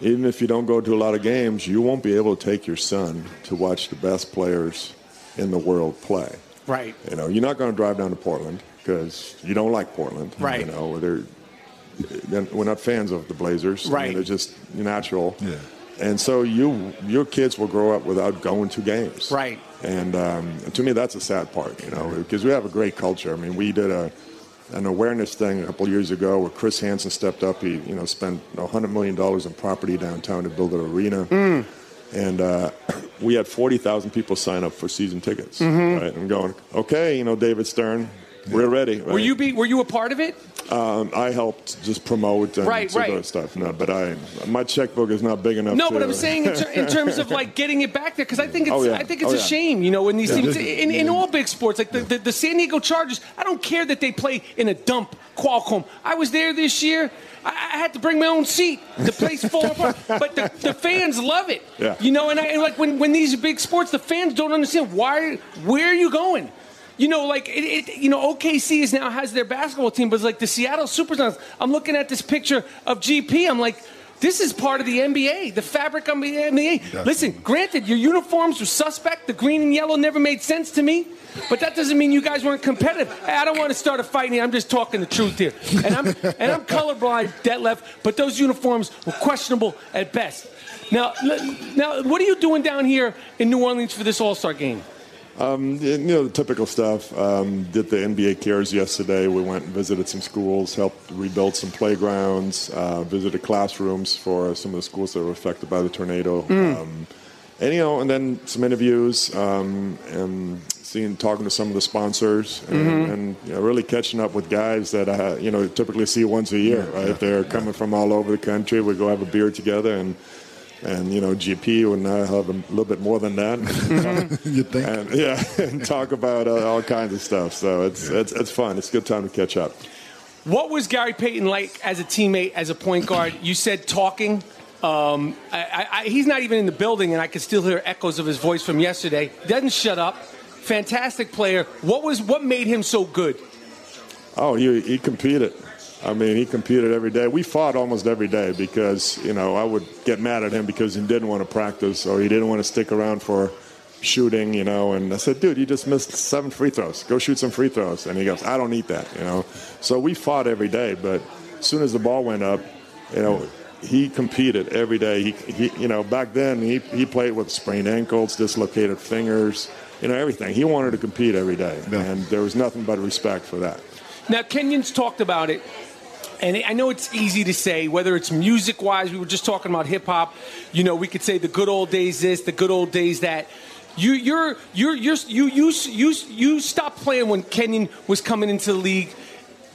even if you don't go to a lot of games, you won't be able to take your son to watch the best players in the world play. Right. You know, you're not going to drive down to Portland because you don't like Portland. Right. You know, they're, they're- we're not fans of the Blazers. I mean, Right. they're just natural. Yeah. And so you, your kids will grow up without going to games. Right. And um, to me, that's a sad part, you know, because we have a great culture. I mean, we did a an awareness thing a couple of years ago where Chris Hansen stepped up. He, you know, spent you $100 million in property downtown to build an arena. Mm. And uh, we had 40,000 people sign up for season tickets. Mhm. Right? I'm going, okay, you know, David Stern, we're ready. Were you be Were you a part of it? Um, I helped just promote and Right, right. other stuff. No, but I, my checkbook is not big enough. No, to, but I'm saying in, ter- in terms of like getting it back there because I think it's Oh, yeah. I think it's Oh, a yeah. shame, you know, when these Yeah. teams in, in all big sports like the, the, the San Diego Chargers. I don't care that they play in a dump Qualcomm. I was there this year. I, had to bring my own seat. The place falling apart, but the, the fans love it. Yeah. You know, and, I, and like when when these are big sports, the fans don't understand why. Where are you going? You know, like it, it, you know, OKC is now has their basketball team, but it's like the Seattle Supersonics. I'm looking at this picture of GP. I'm like, this is part of the NBA, the fabric of the NBA. Listen, granted, your uniforms were suspect. The green and yellow never made sense to me, but that doesn't mean you guys weren't competitive. Hey, I don't want to start a fight here. I'm just talking the truth here, and I'm and I'm colorblind, left. But those uniforms were questionable at best. Now, now, what are you doing down here in New Orleans for this All Star game? Um, you know, the typical stuff. Um, did the NBA Cares yesterday. We went and visited some schools, helped rebuild some playgrounds, uh, visited classrooms for some of the schools that were affected by the tornado. Mm. Um, and, you know, and then some interviews um, and seeing, talking to some of the sponsors and, Mhm. and you know, really catching up with guys that, I, you know, typically see once a year, right? They're coming from all over the country. We go have a beer together and and you know GP would now have a little bit more than that. you think? And, yeah, and talk about uh, all kinds of stuff. So it's it's it's fun. It's a good time to catch up. What was Gary Payton like as a teammate, as a point guard? You said talking. Um, I, I, I, he's not even in the building, and I can still hear echoes of his voice from yesterday. Doesn't shut up. Fantastic player. What was what made him so good? Oh, he he competed. I mean, he competed every day. We fought almost every day because you know I would get mad at him because he didn't want to practice or he didn't want to stick around for shooting, you know. And I said, dude, you just missed seven free throws. Go shoot some free throws. And he goes, I don't need that, you know. So we fought every day. But as soon as the ball went up, you know, he competed every day. He, he you know, back then he he played with sprained ankles, dislocated fingers, you know, everything. He wanted to compete every day, and there was nothing but respect for that. Now, Kenyon's talked about it, and I know it's easy to say, whether it's music wise, we were just talking about hip hop. You know, we could say the good old days this, the good old days that. You, you're, you're, you're, you, you, you, you stopped playing when Kenyon was coming into the league.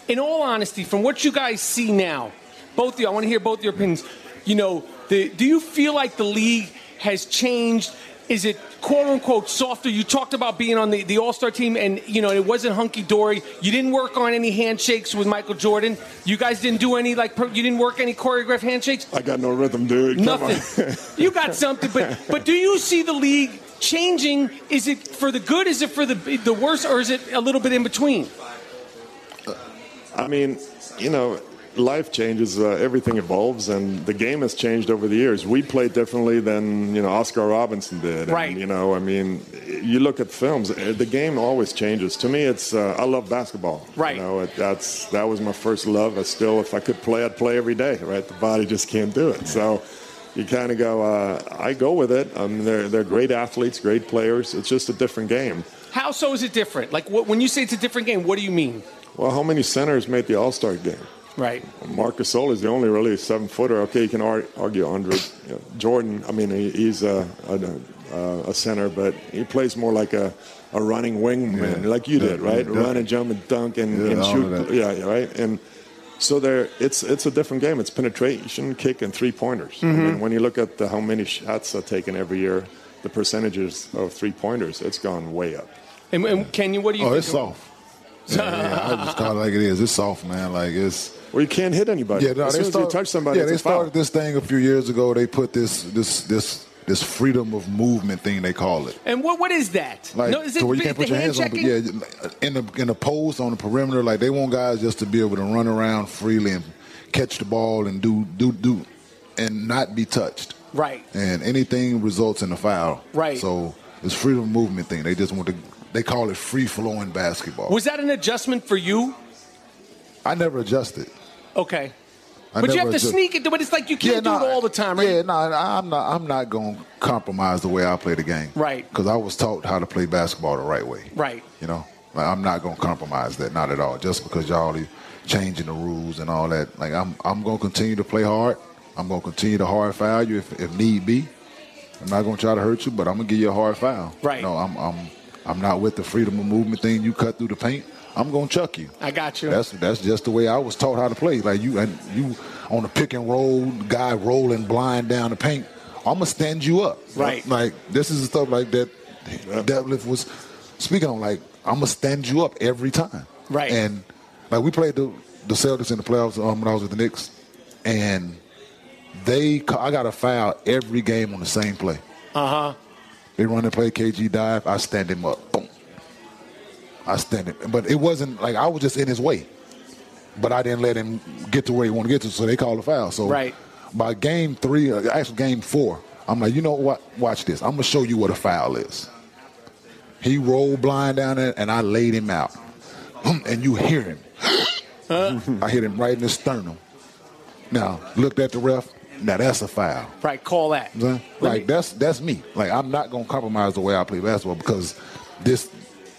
In all honesty, from what you guys see now, both of you, I want to hear both your opinions. You know, the, do you feel like the league has changed? Is it quote unquote softer? You talked about being on the, the All Star team, and you know it wasn't hunky dory. You didn't work on any handshakes with Michael Jordan. You guys didn't do any like per- you didn't work any choreographed handshakes. I got no rhythm, dude. Come Nothing. you got something, but but do you see the league changing? Is it for the good? Is it for the the worse, or is it a little bit in between? I mean, you know, life changes, uh, everything evolves, and the game has changed over the years. We played differently than you know Oscar Robertson did. Right. And, you know, I mean, you look at films, uh, the game always changes. To me, it's uh, I love basketball. Right. You know, it, that's that was my first love. I still, if I could play, I'd play every day. Right. The body just can't do it. So you kind of go. Uh, I go with it. Um, they're they're great athletes, great players. It's just a different game. How so is it different? Like what, when you say it's a different game, what do you mean? Well, how many centers made the All Star game? Right. Marcus Gasol is the only really seven footer. Okay, you can ar- argue Andre you know, Jordan. I mean, he, he's a, a, a, center, but he plays more like a, a running wingman, yeah. like you did, yeah, right? Yeah. Run and jump and dunk and, Yeah, and shoot. of that. Yeah, yeah, right. And so there, it's it's a different game. It's penetration, kick, and three pointers. I Mhm. mean, when you look at the, how many shots are taken every year, the percentages of three pointers, it's gone way up. And, and Kenyon, what do you Oh, think? it's soft. Yeah, yeah, I just call it like it is. It's soft, man. Like it's. Well, you can't hit anybody. Yeah, no, as they soon as you touch somebody, Yeah, it's they a foul. started this thing a few years ago. They put this this this this freedom of movement thing. They call it. And what what is that? Like, no, is it to where you can't put your hand hands on, checking? but yeah, in the in the post on the perimeter, like they want guys just to be able to run around freely and catch the ball and do do do, and not be touched. Right. And anything results in a foul. Right. So it's freedom of movement thing. They just want to. They call it free flowing basketball. Was that an adjustment for you? I never adjusted. Okay. I but you have to adjust- sneak it, but it's like you can't do nah, it all the time, right? Yeah, no, I'm not. I'm not going to compromise the way I play the game. Right. Because I was taught how to play basketball the right way. Right. You know, like, I'm not going to compromise that, not at all. Just because y'all are changing the rules and all that. Like I'm, I'm going to continue to play hard. I'm going to continue to hard foul you if, if need be. I'm not going to try to hurt you, but I'm going to give you a hard foul. Right. No, I'm, I'm, I'm not with the freedom of movement thing. You cut through the paint. I'm going to chuck you. I got you. That's that's just the way I was taught how to play. Like you and you on the pick and roll, guy rolling blind down the paint. I'm gonna stand you up. Right. Like this is the stuff like that. Detlef was speaking on. Like I'm gonna stand you up every time. Right. And like we played the the Celtics in the playoffs um, when I was with the Knicks, and they I got a foul every game on the same play. Uh huh. They run and play KG dive. I stand him up. I stand him, but it wasn't like I was just in his way. But I didn't let him get to where he wanted to get to, so they called a foul. So Right. by game three, uh, actually game four, I'm like, you know what? Watch this. I'm gonna show you what a foul is. He rolled blind down there, and I laid him out, and you hear him. I hit him right in the sternum. Now looked at the ref. Now that's a foul. Right. Call that. You know what I'm? Like that's that's me. Like I'm not gonna compromise the way I play basketball because this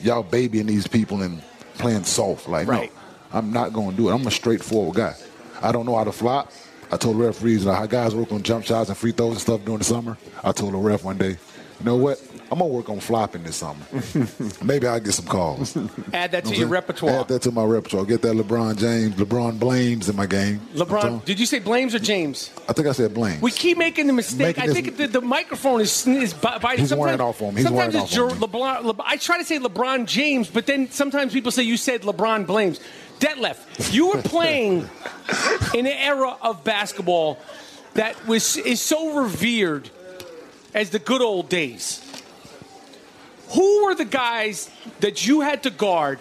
y'all babying these people and playing soft. Like Right. no, I'm not gonna do it. I'm a straightforward guy. I don't know how to flop. I told the referees like how guys work on jump shots and free throws and stuff during the summer. I told the ref one day, you know what? I'm gonna work on flopping this summer. Maybe I'll get some calls. Add that to You know your what I'm saying? repertoire. Add that to my repertoire. Get that LeBron James, LeBron blames in my game. LeBron, did you say Blames or James? I think I said blame. We keep making the mistake. Making I think the, the microphone is is by, by He's sometimes, wearing off on me. He's sometimes it's off on Jer- LeBron, Le, I try to say LeBron James, but then sometimes people say you said LeBron Blames. Detlef, you were playing in an era of basketball that was is so revered as the good old days. Who were the guys that you had to guard?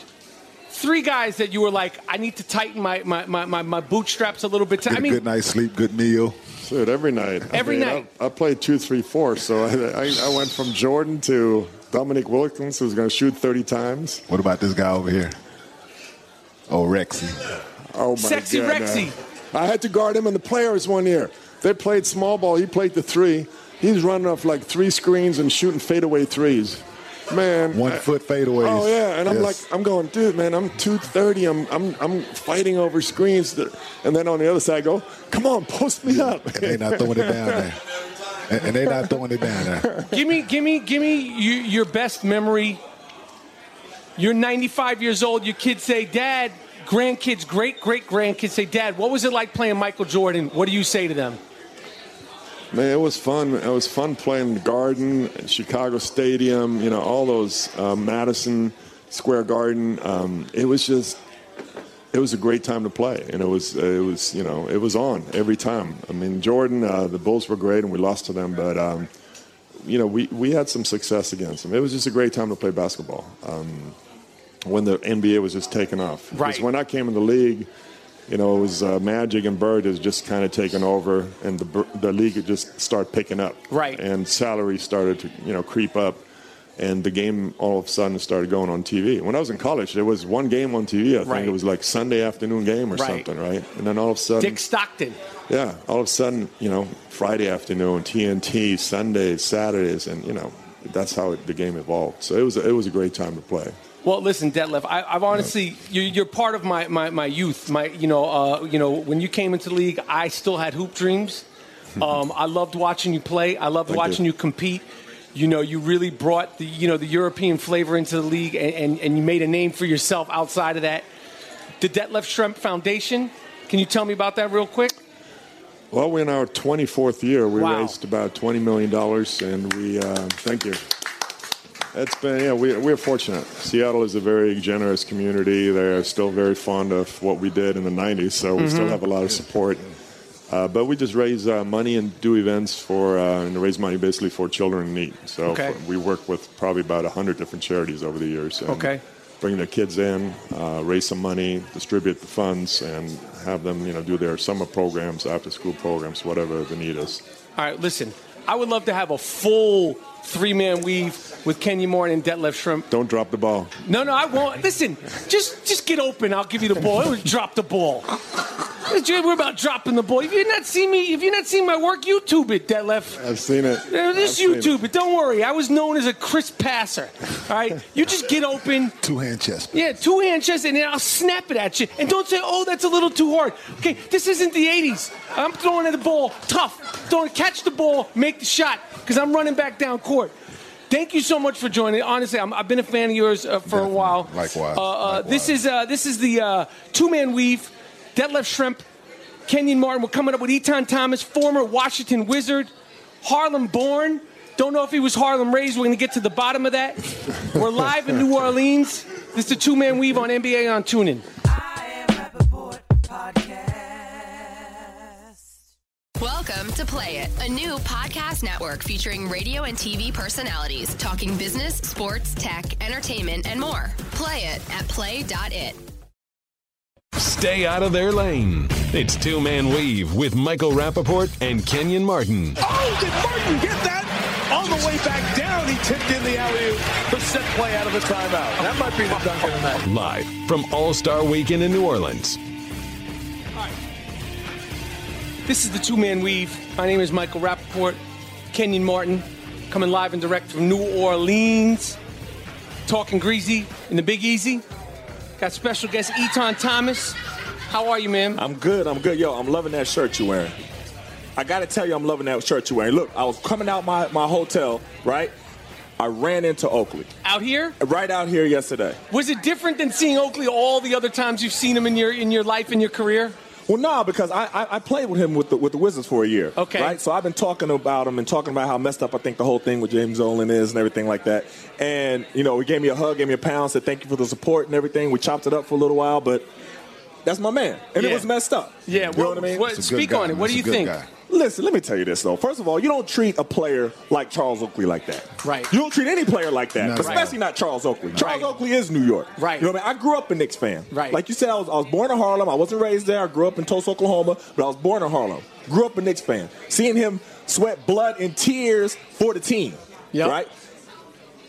Three guys that you were like, I need to tighten my my, my, my, my bootstraps a little bit. Get I a mean, good night's sleep, good meal. Dude, every night. Every I mean, night. I, I played two, three, four. So I, I, I went from Jordan to Dominique Wilkins, who's going to shoot 30 times. What about this guy over here? Oh, Rexy. Oh, my Sexy God. Rexy. I had to guard him in the players one year. They played small ball. He played the three. He's running off like three screens and shooting fadeaway threes. Man, One I- foot fadeaways. Oh yeah, and I'm Yes. like, I'm going, dude, man, I'm 230. I'm, I'm, I'm fighting over screens, that, and then on the other side, I go, come on, post me up. And they're not throwing it down there. And, and they not throwing it down there. give me, give me, give me you, your best memory. You're 95 years old. Your kids say, "Dad." Grandkids, great great grandkids say, "Dad, what was it like playing Michael Jordan?" What do you say to them? Man, it was fun. It was fun playing the Garden, Chicago Stadium. You know, all those uh, Madison Square Garden. Um, it was just, it was a great time to play, and it was, it was, you know, it was on every time. I mean, Jordan, uh, the Bulls were great, and we lost to them, but. Um, you know, we, we had some success against them. It was just a great time to play basketball um, when the NBA was just taking off. Because Right. when I came in the league, you know, it was uh, Magic and Bird has just kind of taken over, and the the league just started picking up. Right. And salaries started to you know creep up, and the game all of a sudden started going on TV. When I was in college, there was one game on TV. I think Right. it was like Sunday afternoon game or Right. something, right? And then all of a sudden, Dick Stockton. yeah, all of a sudden, you know, Friday afternoon, TNT, Sundays, Saturdays, and you know, that's how it, the game evolved. So it was it was a great time to play. Well, listen, Detlef, I, I've honestly, you're, you're part of my, my, my youth. My, you know, uh, you know, when you came into the league, I still had hoop dreams. Um, I loved watching you play. I loved Thank watching you. you. compete. You know, you really brought the, you know, the European flavor into the league, and, and, and you made a name for yourself outside of that. The Detlef Schrempf Foundation. Can you tell me about that real quick? Well, we're in our 24th year. We Wow. raised about 20 million dollars, and we uh, thank you. It's been yeah, we, we're fortunate. Seattle is a very generous community. They're still very fond of what we did in the 90s, so we still Mhm. have a lot of support. Uh, but we just raise uh, money and do events for uh, and raise money basically for children in need. So Okay. for- we work with probably about hundred different charities over the years. and Okay. Bring their kids in, uh, raise some money, distribute the funds, and have them, you know, do their summer programs, after-school programs, whatever the need is. All right, listen. I would love to have a full three-man weave with Kenyon Martin and Detlef Schrempf. Don't drop the ball. No, no, I won't. Listen, just just get open. I'll give you the ball. It drop the ball. We're about dropping the ball. If you've not seen me, if you've not seen my work, YouTube it, Detlef. I've seen it. Just I've seen it. YouTube it. Don't worry. I was known as a crisp passer. All right, you just get open. Two hand chest. Yeah, two hand chest, and then I'll snap it at you. And don't say, "Oh, that's a little too hard." Okay, this isn't the '80s. I'm throwing at the ball tough. Throwing, catch the ball, make the shot, because I'm running back down court. Thank you so much for joining. Honestly, I'm, I've been a fan of yours uh, for a while. Likewise. Uh, uh, This is uh, this is the uh, two man weave. Detlef Schrempf, Kenyon Martin. We're coming up with Etan Thomas, former Washington Wizard, Harlem born. Don't know if he was Harlem raised. We're going to get to the bottom of that. We're live in New Orleans. This is the two man weave on NBA on TuneIn. Welcome to Play It, a new podcast network featuring radio and TV personalities talking business, sports, tech, entertainment, and more. Play it at play.it. Stay out of their lane. It's Two Man Weave with Michael Rapaport and Kenyon Martin. Oh, did Martin get that? On the way back down, he tipped in the alley for set play out of the timeout. That might be the dunk of the night. Live from All Star Weekend in New Orleans. This is the two man weave. My name is Michael Rapaport, Kenyon Martin, coming live and direct from New Orleans. Talking greasy in the Big Easy. Got special guest Etan Thomas. How are you, man? I'm good. I'm good. Yo, I'm loving that shirt you're wearing. I got to tell you, I'm loving that shirt you're wearing. Look, I was coming out my, my hotel, right? I ran into Oakley. Out here? Right out here yesterday. Was it different than seeing Oakley all the other times you've seen him in your in your life in your career? Well, no, because I, I, I played with him with the with the Wizards for a year. Okay. Right. So I've been talking about him and talking about how messed up I think the whole thing with James Dolan is and everything like that. And you know, he gave me a hug, gave me a pound, said thank you for the support and everything. We chopped it up for a little while, but that's my man, and Yeah. it was messed up. Yeah, you know well, what I mean. what- He's a good speak guy, on it. man. What do you think? guy. Listen, let me tell you this though. First of all, you don't treat a player like Charles Oakley like that. Right. You don't treat any player like that, Not at all. especially not Charles Oakley. Charles Right. Oakley is New York. Right. You know what I mean? I grew up a Knicks fan. Right. Like you said, I was, I was born in Harlem. I wasn't raised there. I grew up in Tulsa, Oklahoma, but I was born in Harlem. Grew up a Knicks fan. Seeing him sweat blood and tears for the team. Yep. Right.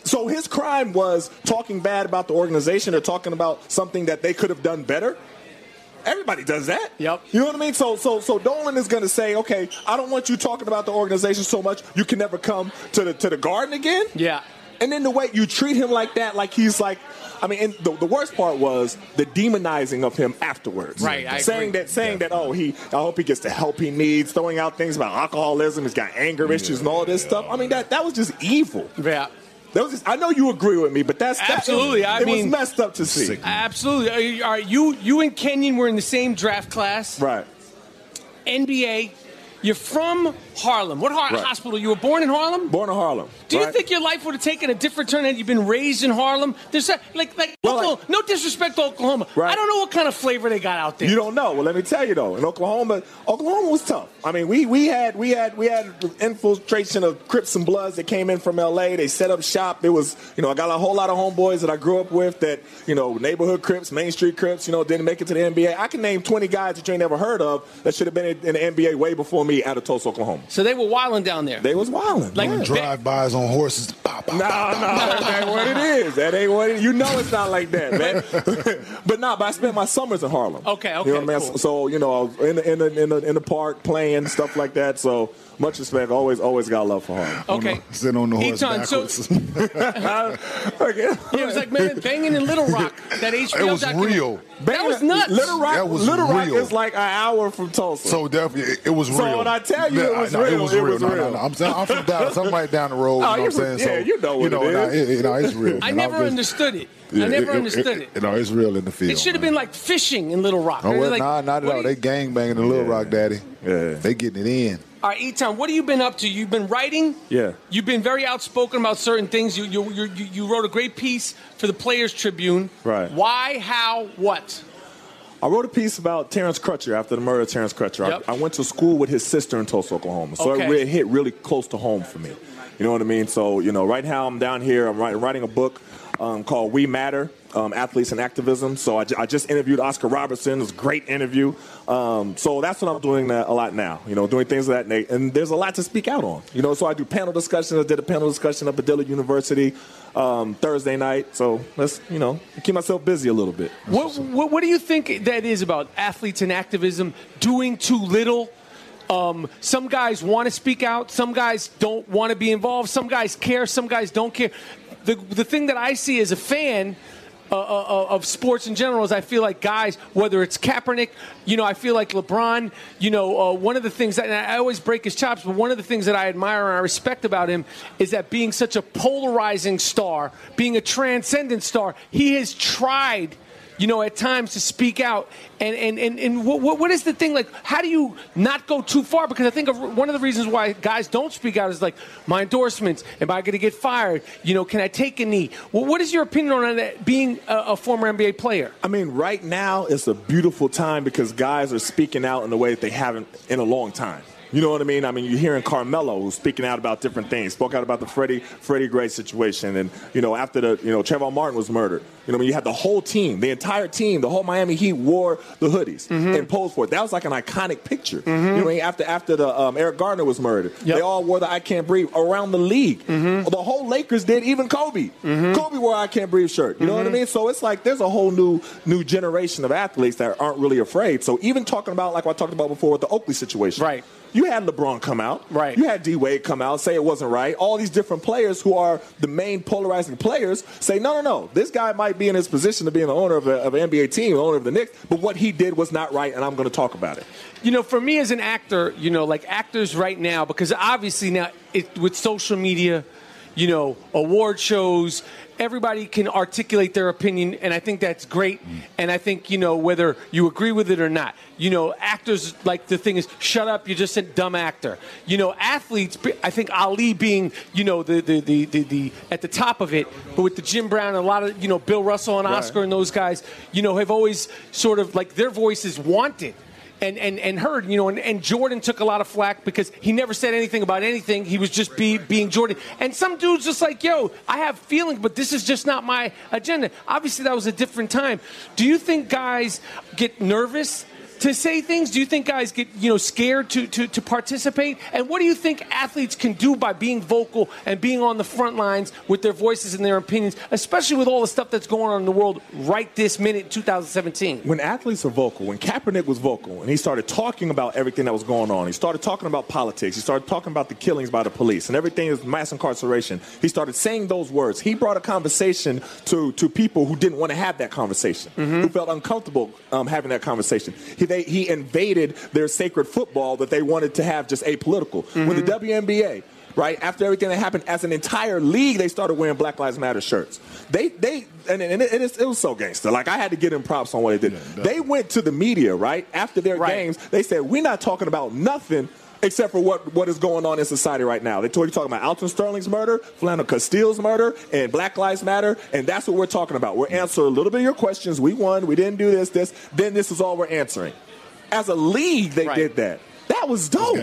So his crime was talking bad about the organization or talking about something that they could have done better. Everybody does that. Yep. You know what I mean? So so so Dolan is going to say, okay, I don't want you talking about the organization so much. You can never come to the to the garden again. Yeah. And then the way you treat him like that, like he's like, I mean, and the, the worst part was the demonizing of him afterwards. Right, I saying agree. that, saying that, oh, he, I hope he gets the help he needs, throwing out things about alcoholism, he's got anger issues and all this stuff. I mean, that that was just evil. Yeah. That was just, I know you agree with me, but that's that- Absolutely, I it mean- was messed up to see. Absolutely. Are you, are you you and Kenyon were in the same draft class. Right. NBA. You're from Harlem. What har- Right. hospital? You were born in Harlem. Born in Harlem. Do you think your life would have taken a different turn had you been raised in Harlem? There's a, like like, Well, Oklahoma, no disrespect to Oklahoma. Right. I don't know what kind of flavor they got out there. You don't know. Well, let me tell you though. In Oklahoma, Oklahoma was tough. I mean, we we had we had we had infiltration of Crips and Bloods that came in from L.A. They set up shop. It was you know I got a whole lot of homeboys that I grew up with that you know neighborhood Crips, Main Street Crips. You know didn't make it to the NBA. I can name 20 guys that you ain't never heard of that should have been in the NBA way before me out of Tulsa, Oklahoma. So they were wilding down there. They was wilding. Like Doing drive-bys on horses. No, no, that ain't what it is. That ain't what it, you know. It's not like that, man. but no, but I spent my summers in Harlem. Okay, okay, You know what I mean? cool. So you know, I was in the, in the in the in the park playing stuff like that. So much respect. Always, always got love for Harlem. Okay. Sit on the horse Etan, so- backwards. okay. Yeah, it was like man, banging in Little Rock. That HBO it was documentary. real. That was nuts. Little Rock, That was Little Rock real. is like an hour from Tulsa. So definitely, it, it was real. So when I tell you it was no, real, it was it real. was no, no, real. no. I'm, saying, I'm from Dallas. I'm right down the road. Oh, you know what I'm saying? was- yeah, so, you know what you know, it nah, it, it- nah, it's real. I man. never I'm just- understood it. yeah, I never understood it. You know, it's real in the field. It should have man. been like fishing in Little Rock. Oh, They're well, like, nah, not at what all. do you- They gang banging in Little Rock, Daddy. Yeah. They getting it in. All right, Etan, what have you been up to? You've been writing. Yeah. You've been very outspoken about certain things. You you you, you wrote a great piece for the Players Tribune. Right. Why? How? What? I wrote a piece about Terrence Crutcher after the murder of Terrence Crutcher. Yep. I, I went to school with his sister in Tulsa, Oklahoma, so Okay. it really hit really close to home for me. You know what I mean? So you know, right now I'm down here. I'm writing, writing a book um, called "We Matter: um, Athletes and Activism." So I, just interviewed Oscar Robertson. It was a great interview. Um, so that's what I'm doing a lot now. You know, doing things of that nature. And there's a lot to speak out on. You know, so I do panel discussions. I did a panel discussion at Dillard University um, Thursday night. So let's you know keep myself busy a little bit. What, what what do you think that is about athletes and activism doing too little? Um, some guys want to speak out. Some guys don't want to be involved. Some guys care. Some guys don't care. The the thing that I see as a fan. Uh, uh, of sports in general is I feel like guys, whether it's Kaepernick, you know, I feel like LeBron, you know, uh, one of the things that I always break his chops, but one of the things that I admire and I respect about him is that being such a polarizing star, being a transcendent star, he has tried you know, at times to speak out. And and and, and what, what is the thing like? How do you not go too far? Because I think of one of the reasons why guys don't speak out is like my endorsements. Am I going to get fired? You know, can I take a knee? Well, what is your opinion on that? Being a, a former NBA player. I mean, right now it's a beautiful time because guys are speaking out in a way that they haven't in a long time. You know what I mean? I mean, you're hearing Carmelo who's speaking out about different things. Spoke out about the Freddie Freddie Gray situation, and you know, after the you know Trayvon Martin was murdered, you know, I mean, you had the whole team, the entire team, the whole Miami Heat wore the hoodies mm-hmm. and posed for it. That was like an iconic picture. Mm-hmm. You know, I mean? after after the um, Eric Gardner was murdered, they all wore the I Can't Breathe around the league. Mm-hmm. The whole Lakers did, even Kobe. Kobe wore I Can't Breathe shirt. You know what I mean? So it's like there's a whole new new generation of athletes that aren't really afraid. So even talking about like what I talked about before with the Oakley situation, Right. You had LeBron come out. Right. You had D Wade come out, say it wasn't right. All these different players who are the main polarizing players say, no, no, no. This guy might be in his position to be an owner of, a, of an NBA team, owner of the Knicks, but what he did was not right, and I'm going to talk about it. You know, for me as an actor, you know, like actors right now, because obviously now it, with social media, you know, award shows, everybody can articulate their opinion, and I think that's great. And I think, you know, whether you agree with it or not, you know, actors, like the thing is, shut up, you're just a dumb actor. You know, athletes, I think Ali being, you know, the, the, the, the, the at the top of it, but with the Jim Brown, and a lot of, you know, Bill Russell and. Oscar and those guys, you know, have always sort of like their voices wanted and, and, and heard, you know, and, and Jordan took a lot of flack because he never said anything about anything. He was just be, being Jordan. And some dudes just like, yo, I have feelings, but this is just not my agenda. Obviously, that was a different time. Do you think guys get nervous? To say things, do you think guys get you know scared to, to, to participate? And what do you think athletes can do by being vocal and being on the front lines with their voices and their opinions, especially with all the stuff that's going on in the world right this minute, 2017? When athletes are vocal, when Kaepernick was vocal and he started talking about everything that was going on, he started talking about politics, he started talking about the killings by the police and everything is mass incarceration. He started saying those words. He brought a conversation to, to people who didn't want to have that conversation, who felt uncomfortable um, having that conversation. He, they, he invaded their sacred football that they wanted to have just apolitical. When the mm-hmm. WNBA right? After everything that happened, as an entire league, they started wearing Black Lives Matter shirts. They, they, and, and it, it, was so gangster. Like I had to get them props on what they did. they went to the media, right? After their games, they said, "We're not talking about nothing." Except for what, what is going on in society right now. They told you talking about Alton Sterling's murder, Philando Castile's murder, and Black Lives Matter, and that's what we're talking about. We're answering a little bit of your questions. We won, we didn't do this, this, then this is all we're answering. As a league, they did that. That was dope.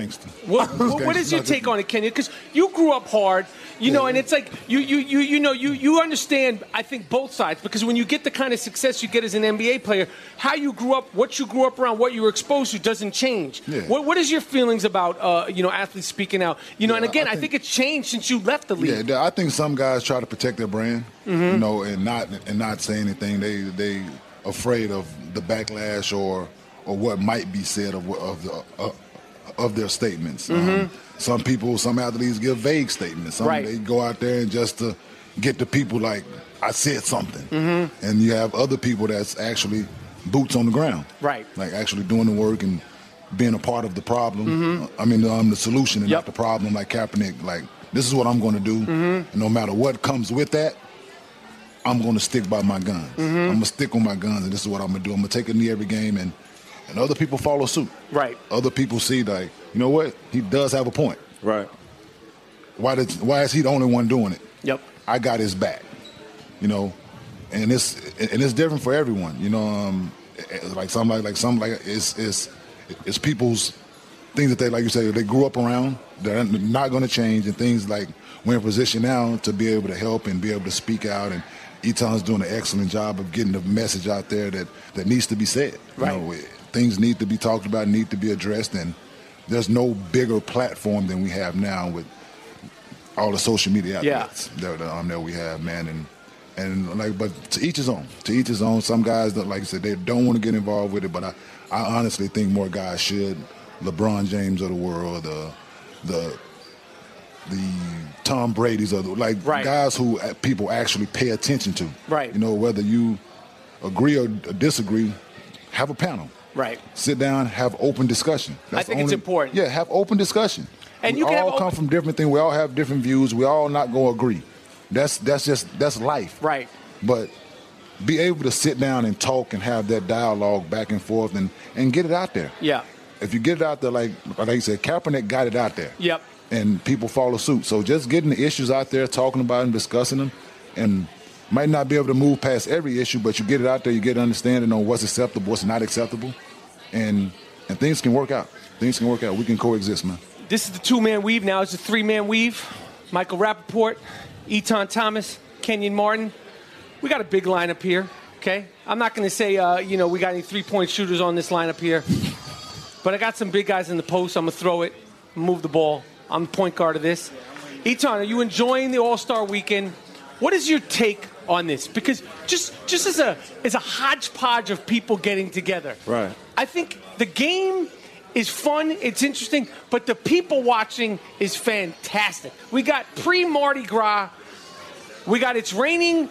What, what, what is your take on it, Kenyon? Because you grew up hard, you know, and it's like you, you, you, you know, you, you understand. I think both sides because when you get the kind of success you get as an NBA player, how you grew up, what you grew up around, what you were exposed to doesn't change. Yeah. What, what is your feelings about, uh, you know, athletes speaking out? You know, and again, I I think, think- it's changed since you left the league. Yeah, I think some guys try to protect their brand, Mhm. you know, and not and not say anything. They they afraid of the backlash or or what might be said of what- of the uh, of their statements. Um, Mhm. some people, some athletes give vague statements. Some Right. they go out there and just to get the people like I said something, Mhm. and you have other people that's actually boots on the ground, Right. like actually doing the work and being a part of the problem. Mhm. I mean, um, the solution and not the problem. Like Kaepernick, like this is what I'm going to do, Mhm. and no matter what comes with that, I'm going to stick by my guns. I'm going to stick on my guns, and this is what I'm going to do. I'm going to take a knee every game, and and other people follow suit. Right. Other people see like, you know what? He does have a point. Right. Why did Why is he the only one doing it? Yep. I got his back. You know, and it's and it's different for everyone. You know, um, like some like like some like it's it's it's people's things that they like you say they grew up around. They're not going to change, and things like we're in position now to be able to help and be able to speak out. And Etan's doing an excellent job of getting the message out there that that needs to be said. Right. You know, things need to be talked about, need to be addressed, and there's no bigger platform than we have now with all the social media outlets that, that, um, that we have, man. And and like, but to each his own. To each his own. Some guys that, like I said, they don't want to get involved with it, but I, I honestly think more guys should. LeBron James of the world, the the the Tom Brady's of the like Right. guys who uh, people actually pay attention to. Right. You know, whether you agree or disagree, have a panel. Right. Sit down, have open discussion. I think it's important. Yeah, have open discussion. And we you all come open- from different things. We all have different views. We all not going to agree. That's that's just that's life. Right. But be able to sit down and talk and have that dialogue back and forth and and get it out there. Yeah. If you get it out there, like like you said, Kaepernick got it out there Yep. and people follow suit. So just getting the issues out there, talking about them, discussing them, and might not be able to move past every issue, but you get it out there, you get understanding on what's acceptable, what's not acceptable, and and things can work out. Things can work out. We can coexist, man. This is the two man weave. Now it's a three man weave. Michael Rapaport, Etan Thomas, Kenyon Martin. We got a big lineup here, okay? I'm not going to say, uh, you know, we got any three point shooters on this lineup here, but I got some big guys in the post. I'm to throw it, move the ball. I'm the point guard of this. Etan, are you enjoying the All Star weekend? What is your take on this? Because just just as a as a hodgepodge of people getting together, Right. I think the game is fun, it's interesting, but the people watching is fantastic. We got pre Mardi Gras, we got it's raining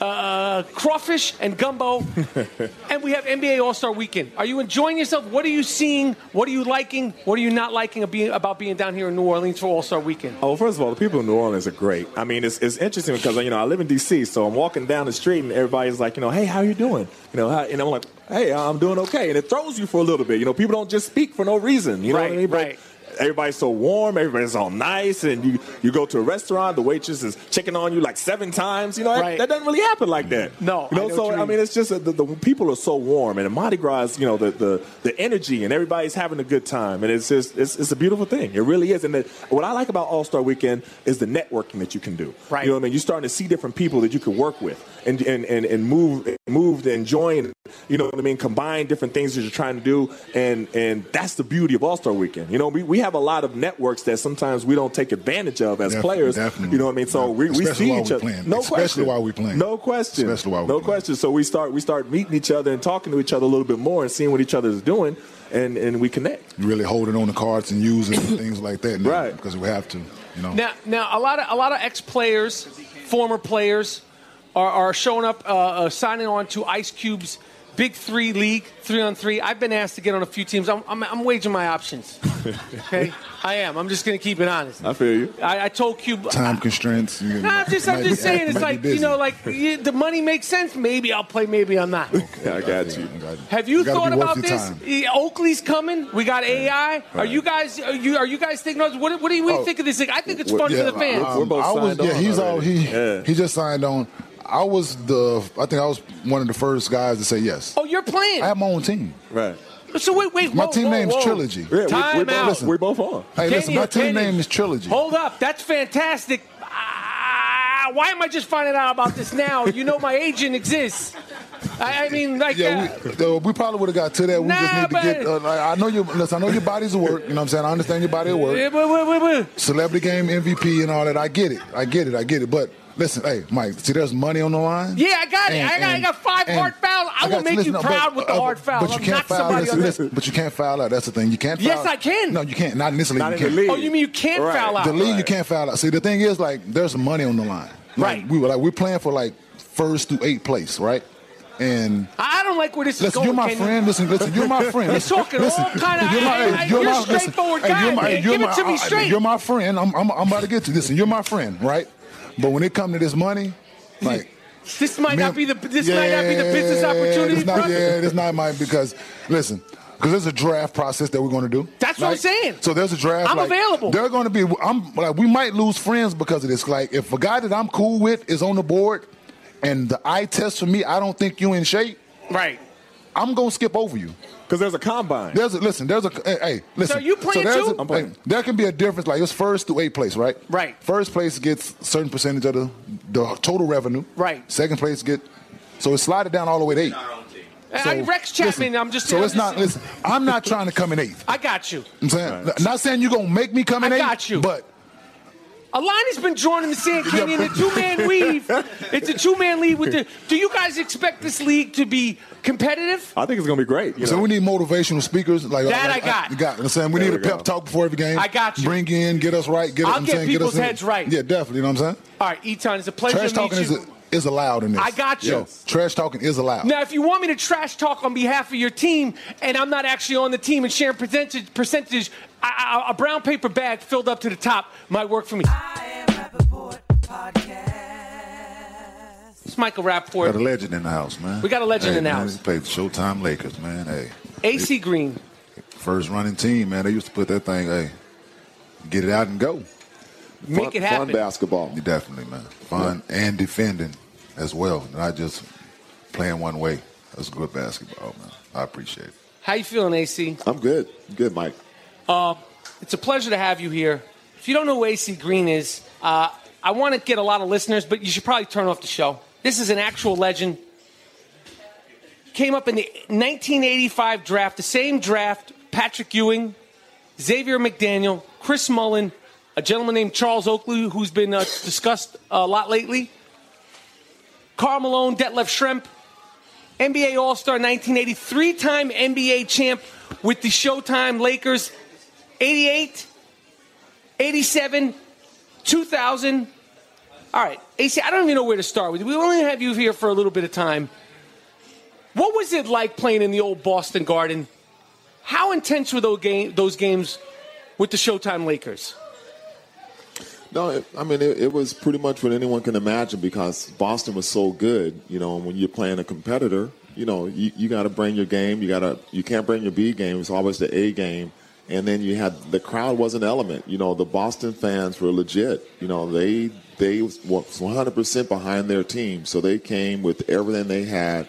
uh, crawfish and gumbo, and we have NBA All Star Weekend. Are you enjoying yourself? What are you seeing? What are you liking? What are you not liking about being down here in New Orleans for All Star Weekend? Oh, first of all, the people in New Orleans are great. I mean, it's, it's interesting because you know I live in D.C., so I'm walking down the street and everybody's like, you know, hey, how you doing? You know, how, and I'm like, hey, I'm doing okay, and it throws you for a little bit. You know, people don't just speak for no reason. You know what I mean? But right. Everybody's so warm. Everybody's all nice, and you you go to a restaurant, the waitress is checking on you like seven times. You know, that- Right. that, doesn't really happen like that. No, you I know. know so I mean. mean, it's just the, the people are so warm, and Mardi Gras, is, you know, the, the the energy, and everybody's having a good time, and it's just it's, it's a beautiful thing. It really is. And the, what I like about All Star Weekend is the networking that you can do. Right. You know what I mean? You're starting to see different people that you can work with, and and and, and move move and join. You know what I mean? Combine different things that you're trying to do, and and that's the beauty of All Star Weekend. You know, we, we have a lot of networks that sometimes we don't take advantage of as Definitely, players. definitely. You know what I mean? So we, we Especially see each other. playing. No Especially question. while we playing. No question. Especially while we no playing. question. So we start we start meeting each other and talking to each other a little bit more and seeing what each other is doing, and and we connect. You really holding on the cards and using and things like that, now, Right. Because we have to, you know. Now, now a lot of a lot of ex players, former players, are, are showing up, uh, uh, signing on to Ice Cube's Big Three League, three on three. I've been asked to get on a few teams. I'm, I'm, I'm waging my options. Okay, I am. I'm just going to keep it honest. I feel you. I, I told Cube. Time constraints. You No, I'm just, I'm just be- saying. It's like busy. you know, like you, the money makes sense. Maybe I'll play. Maybe I'm not. Yeah, I got you. Have you You thought about this? time. Oakley's coming. We got AI. Are you guys? Are you are you guys thinking? Of, what, what do you, what do you Oh. think of this? thing? I think it's Well, fun Yeah, for the fans. um, We're both I was, signed yeah, on he's all he Yeah. he just signed on. I was the I think I was one of the first guys to say yes. oh, you're playing. I have my own team. Right. So wait, wait. My whoa, team whoa, name's whoa. Trilogy. Yeah, we, Time we, both, out. we're both are. Hey, listen, my team Kenny, name is Trilogy. Hold up, that's fantastic. Ah, why am I just finding out about this now? You know my agent exists. I, I mean, like, Yeah, uh, we, uh, we probably would have got to that. We just Nah, need to get. but- Uh, I I know you. Listen, I know your body's at work. You know what I'm saying? I understand your body at work. yeah, wait, wait, wait, wait. Celebrity game MVP and all that. I get it. I get it. I get it. But listen, hey, Mike. See, there's money on the line. Yeah, I got it. I got, I got five and hard fouls. I, will got make listen, you proud but, with the uh, hard fouls. But you I'll can't knock foul. somebody Listen, the- listen, but you can't foul out. That's the thing. You can't. Yes. I can. No, you can't. Not in this league. Not you in the can't. league. Oh, you mean you can't Right. foul out? The league, you can't foul out. See, the thing is, like, there's money on the line. Like, Right. We were like, we're playing for like first through eighth place, right? And I don't like where this is Listen, going. you're my Kenny. friend. Listen, listen, you're my friend. You're Listen, talking all listen, kinda- You're my, I- I- hey, you're my, listen, straightforward hey, guy, you're my, man. you're Give it my, to me I- I- straight. You're my friend. I'm, I'm, I'm about to get to this, and you're my friend, right? But when it comes to this money, like. This might not be the this might not be the business opportunity, It's not, brother. yeah, it's not mine because listen, because there's a draft process that we're going to do. That's what I'm saying. So there's a draft. I'm like, available. They're going to be. I'm like we might lose friends because of this. Like if a guy that I'm cool with is on the board, and the eye test for me, I don't think you in shape. Right. I'm gonna skip over you. Because there's a combine. There's a listen. There's a hey. hey listen. So you playing there's too? A, I'm playing. hey, there can be a difference. Like it's first to eighth place, right? Right. First place gets a certain percentage of the, the total revenue. Right. Second place get so it's slided down all the way to eight. I, uh, Rex Chapman. listen, I'm just. So I'm it's just- not. Listen, I'm not trying to come in eighth. I got you. I'm saying, not saying you're gonna make me come in I eighth. got you. But A line has been drawn in the sand, Kenny, in a two-man weave. It's a two-man league. With the. Do you guys expect this league to be competitive? I think it's going to be great. You so know? we need motivational speakers. Like That like, I got. You got. it. I'm saying we There need a we pep talk before every game. I got you. Bring in, get us right. Get I'll us, I'm get saying, get people's us in- heads right. Yeah, definitely. You know what I'm saying? All right, Etan, it's a pleasure Trash to meet talking you. is is allowed in this. I got you. Yo, trash talking is allowed. Now, if you want me to trash talk on behalf of your team, and I'm not actually on the team and sharing percentage, percentage I, I, a brown paper bag filled up to the top might work for me. It's Michael Got a legend in the house, man. We got a legend Hey, in the man, house. He played Showtime Lakers, man. Hey, AC Green. first running team, man. They used to put that thing, hey, get it out and go. Make fun, it happen. Fun basketball. Definitely, man. Fun and defending as well, not just playing one way. That's good basketball, man. I appreciate it. How you feeling, AC? I'm good. Good, Mike. Uh, it's a pleasure to have you here. If you don't know who AC Green is, uh, I want to get a lot of listeners, but you should probably turn off the show. This is an actual legend. Came up in the 1985 draft, the same draft, Patrick Ewing, Xavier McDaniel, Chris Mullin, a gentleman named Charles Oakley, who's been uh, discussed a lot lately, Karl Malone, Detlef Schrempf, NBA All Star 1980, three time NBA champ with the Showtime Lakers, 88, 87, 2000. All right, AC, I don't even know where to start with you. We only have you here for a little bit of time. What was it like playing in the old Boston Garden? How intense were those, game, those games with the Showtime Lakers? No, it, I mean it, it was pretty much what anyone can imagine because Boston was so good. You know, when you're playing a competitor, you know, you, you got to bring your game. You got to you can't bring your B game. It's always the A game. And then you had the crowd was an element. You know, the Boston fans were legit. You know, they they was 100 percent behind their team, so they came with everything they had,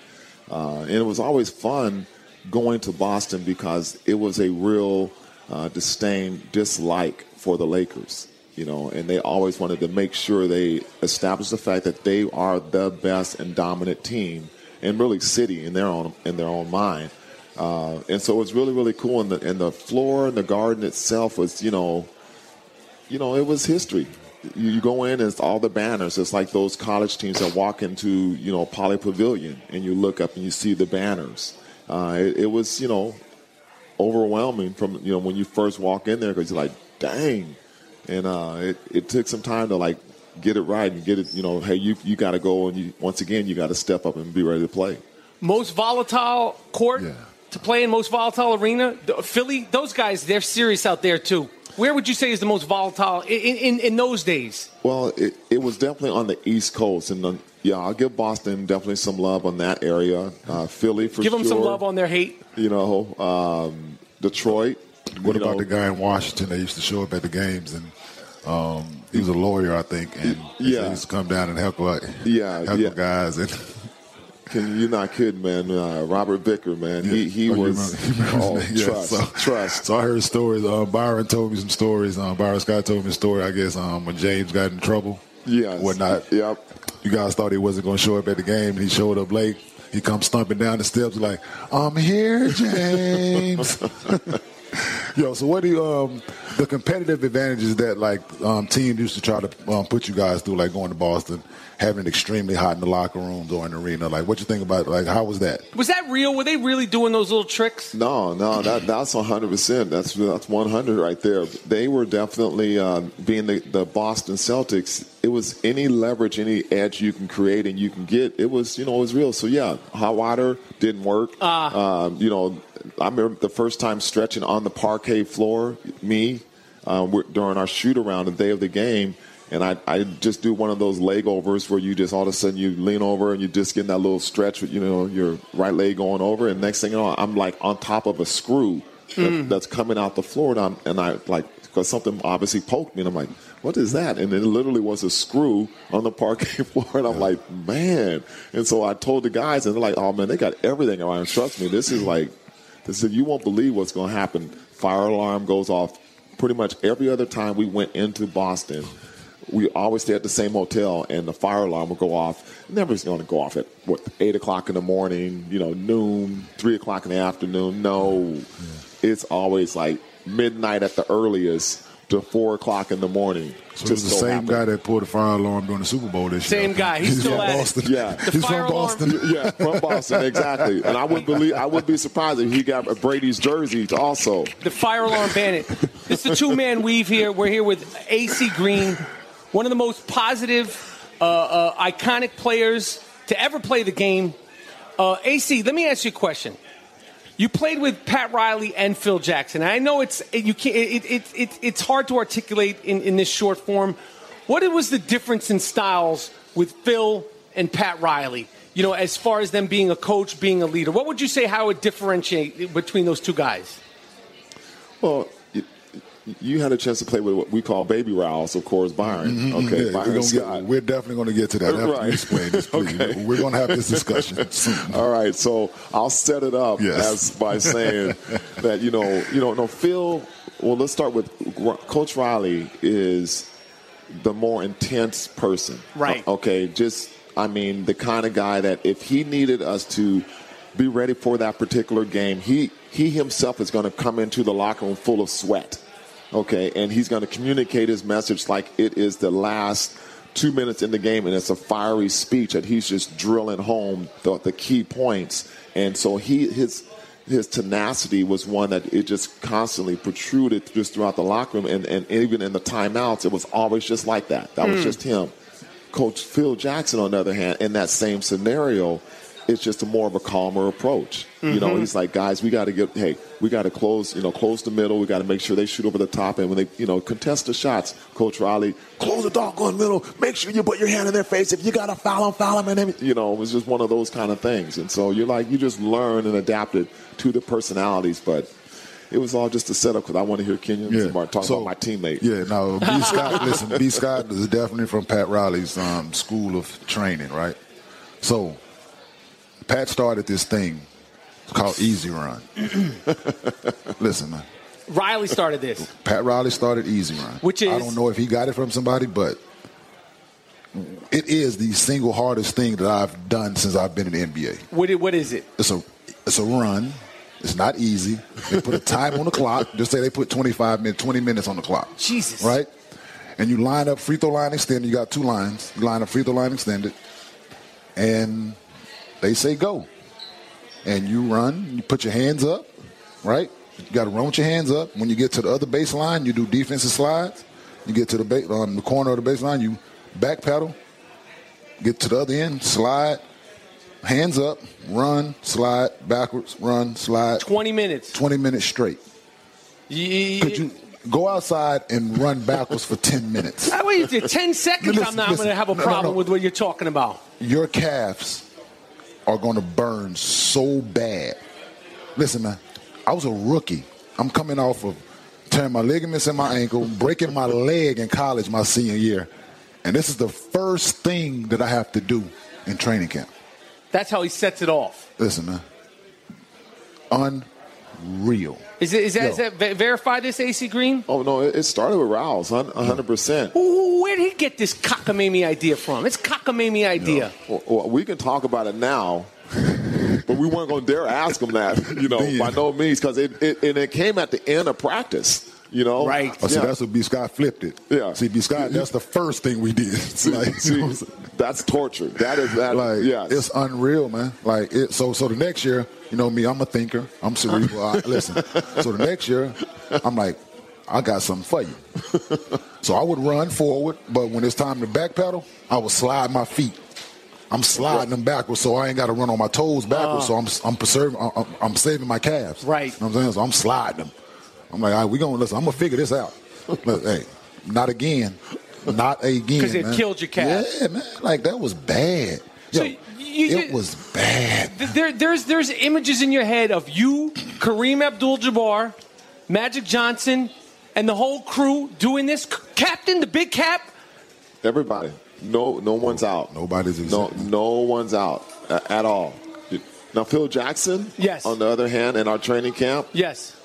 uh, and it was always fun going to Boston because it was a real uh, disdain, dislike for the Lakers you know, and they always wanted to make sure they established the fact that they are the best and dominant team, and really city in their own in their own mind. Uh, and so it was really really cool. And the and the floor and the garden itself was, you know, you know, it was history. You, you go in and it's all the banners. It's like those college teams that walk into you know Pauley Pavilion and you look up and you see the banners. Uh, it, it was you know overwhelming from you know when you first walk in there because you're like, dang and uh, it, it took some time to like get it right and get it. You know, hey, you you got to go and you once again you got to step up and be ready to play. Most volatile court to play in, most volatile arena? Philly, those guys, they're serious out there too. Where would you say is the most volatile in, in, in those days? Well, it, it was definitely on the East Coast, and the, yeah, I'll give Boston definitely some love on that area. Uh, Philly for Give sure. them some love on their hate. You know, um, Detroit. What about know. the guy in Washington that used to show up at the games and um, he was a lawyer, I think, and he Yeah. used to come down and heckle, Yeah, heckle yeah. guys. And Can you're not kidding, man. Uh, Robin Ficker, man. He he Oh, was you oh. Yeah, trust, so- trust. So I heard stories. Uh, Byron told me some stories. Uh, Byron Scott told me a story. I guess um, when James got in trouble, Yes. whatnot. Yep. You guys thought he wasn't going to show up at the game, and he showed up late. He comes stumping down the steps like, "I'm here, James." Yo, so what do you, um, the competitive advantages that like um, teams used to try to um, put you guys through, like going to Boston, having it extremely hot in the locker rooms or in the arena? Like, what you think about? Like, how was that? Was that real? Were they really doing those little tricks? No, no, that that's hundred percent. That's that's one hundred right there. They were definitely uh, being the, the Boston Celtics. It was any leverage, any edge you can create and you can get. It was you know it was real. So yeah, hot water didn't work. Um, you know, I remember the first time stretching on the parquet floor. Me um, during our shoot around the day of the game. And I, I just do one of those leg overs where you just all of a sudden you lean over and you just get that little stretch with you know your right leg going over, and next thing you know I'm like on top of a screw that, Mm. that's coming out the floor, and, I'm, and I like because something obviously poked me, and I'm like, what is that? And it literally was a screw on the parquet floor, and I'm like, man. And so I told the guys, and they're like, oh man, they got everything around. Trust me, this is mm-hmm. like, this is you won't believe what's going to happen. Fire alarm goes off pretty much every other time we went into Boston we always stay at the same hotel, and the fire alarm will go off. Never is going to go off at what eight o'clock in the morning, you know, noon, three o'clock in the afternoon. No, it's always like midnight at the earliest to four o'clock in the morning. So it was the so same happened. guy that pulled the fire alarm during the Super Bowl this year. Same guy. He's still from at it. Boston. Yeah. The he's fire from alarm- Boston. Yeah, from Boston, exactly. And I would believe, I would be surprised if he got a Brady's jersey also. the fire alarm bandit. It's the two man weave here. We're here with AC Green, one of the most positive, uh, uh, iconic players to ever play the game. Uh, AC, let me ask you a question. You played with Pat Riley and Phil Jackson. I know it's you can't, it, it, it, it's hard to articulate in, in this short form. What was the difference in styles with Phil and Pat Riley? You know, as far as them being a coach, being a leader, what would you say how it differentiate between those two guys? Well, you had a chance to play with what we call baby Rouse, of course, Byron. Okay, Mm-hmm. Yeah, we're, Scott. get, we're definitely going to get to that after Right. you explain this, please. Okay. We're going to have this discussion soon. All right, so I'll set it up Yes. as by saying that you know, you know, no Phil. Well, let's start with Coach Riley is the more intense person, Right. Okay, just I mean the kind of guy that if he needed us to be ready for that particular game, he he himself is going to come into the locker room full of sweat. Okay, and he's going to communicate his message like it is the last two minutes in the game, and it's a fiery speech that he's just drilling home the, the key points. And so he his his tenacity was one that it just constantly protruded just throughout the locker room, and, and even in the timeouts, it was always just like that. That was Hmm. just him. Coach Phil Jackson, on the other hand, in that same scenario, it's just a more of a calmer approach. You know, Mhm. he's like, guys, we got to get, hey, we got to close, you know, close the middle. We got to make sure they shoot over the top, and when they, you know, contest the shots, Coach Riley, close the doggone middle. Make sure you put your hand in their face. If you got to foul them, foul them, and then, you know, it was just one of those kind of things. And so you're like, you just learn and adapt it to the personalities, but. It was all just a setup because I want to hear Kenyon Yeah. Smart talk So- about my teammate. Yeah, no, B. Scott, listen, B. Scott is definitely from Pat Riley's um, school of training, right? So, Pat started this thing called Easy Run. listen, man, Riley started this. Pat Riley started Easy Run. Which is I don't know if he got it from somebody, but it is the single hardest thing that I've done since I've been in the NBA. What, what is it? It's a it's a run. It's not easy. They put a time on the clock. Just say they put 25 minutes, 20 minutes on the clock. Jesus. Right? And you line up free throw line extended. You got two lines. You line up free throw line extended. And they say go. And you run. You put your hands up. Right? You got to run with your hands up. When you get to the other baseline, you do defensive slides. You get to the ba- on the corner of the baseline, you back pedal. Get to the other end, slide, hands up, run, slide, backwards, run, slide. 20 minutes. 20 minutes straight. Ye- Could you go outside and run backwards for 10 minutes? Wait, 10 seconds, Listen, I'm not listen. going to have a No, no, problem no. with what you're talking about. Your calves are going to burn so bad. Listen, man, I was a rookie. I'm coming off of tearing my ligaments in my ankle, breaking my leg in college my senior year. And this is the first thing that I have to do in training camp. That's how he sets it off. Listen, man. Unreal. Is it is that, Yo. is that ve- verify this AC Green? Oh no, it it started with Rouse, 100%. Who- Where did he get this cockamamie idea from? It's cockamamie idea. Well, well, we can talk about it now, but we weren't going to dare ask him that, you know, by no means, because it, it and it came at the end of practice, you know. Right. Oh, see, Yeah. that's what B. Scott flipped it. Yeah. See, B. Scott, that's the first thing we did. See, like, see, you know what I'm saying? that's torture. That is that. like yeah, it's unreal, man. Like it. So so the next year, you know me, I'm a thinker. I'm cerebral. I, listen. So the next year, I'm like, I got something for you. So I would run forward, but when it's time to backpedal, I would slide my feet. I'm sliding them backwards, so I ain't got to run on my toes backwards. Uh. so I'm I'm preserving, I'm, I'm saving my calves. Right. You know what I'm saying? So I'm sliding them. I'm like, all right, we gonna listen. I'm gonna figure this out. Look, hey, not again, not again. 'Cause it man. killed your calves. Yeah, man. Like that was bad. Yo, So you- it was bad. There, there's there's images in your head of you, Kareem Abdul-Jabbar, Magic Johnson, and the whole crew doing this. Captain, the big cap. Everybody. No, no one's out. Nobody's No, no one's out uh, at all. Now, Phil Jackson. Yes. On the other hand, in our training camp, Yes.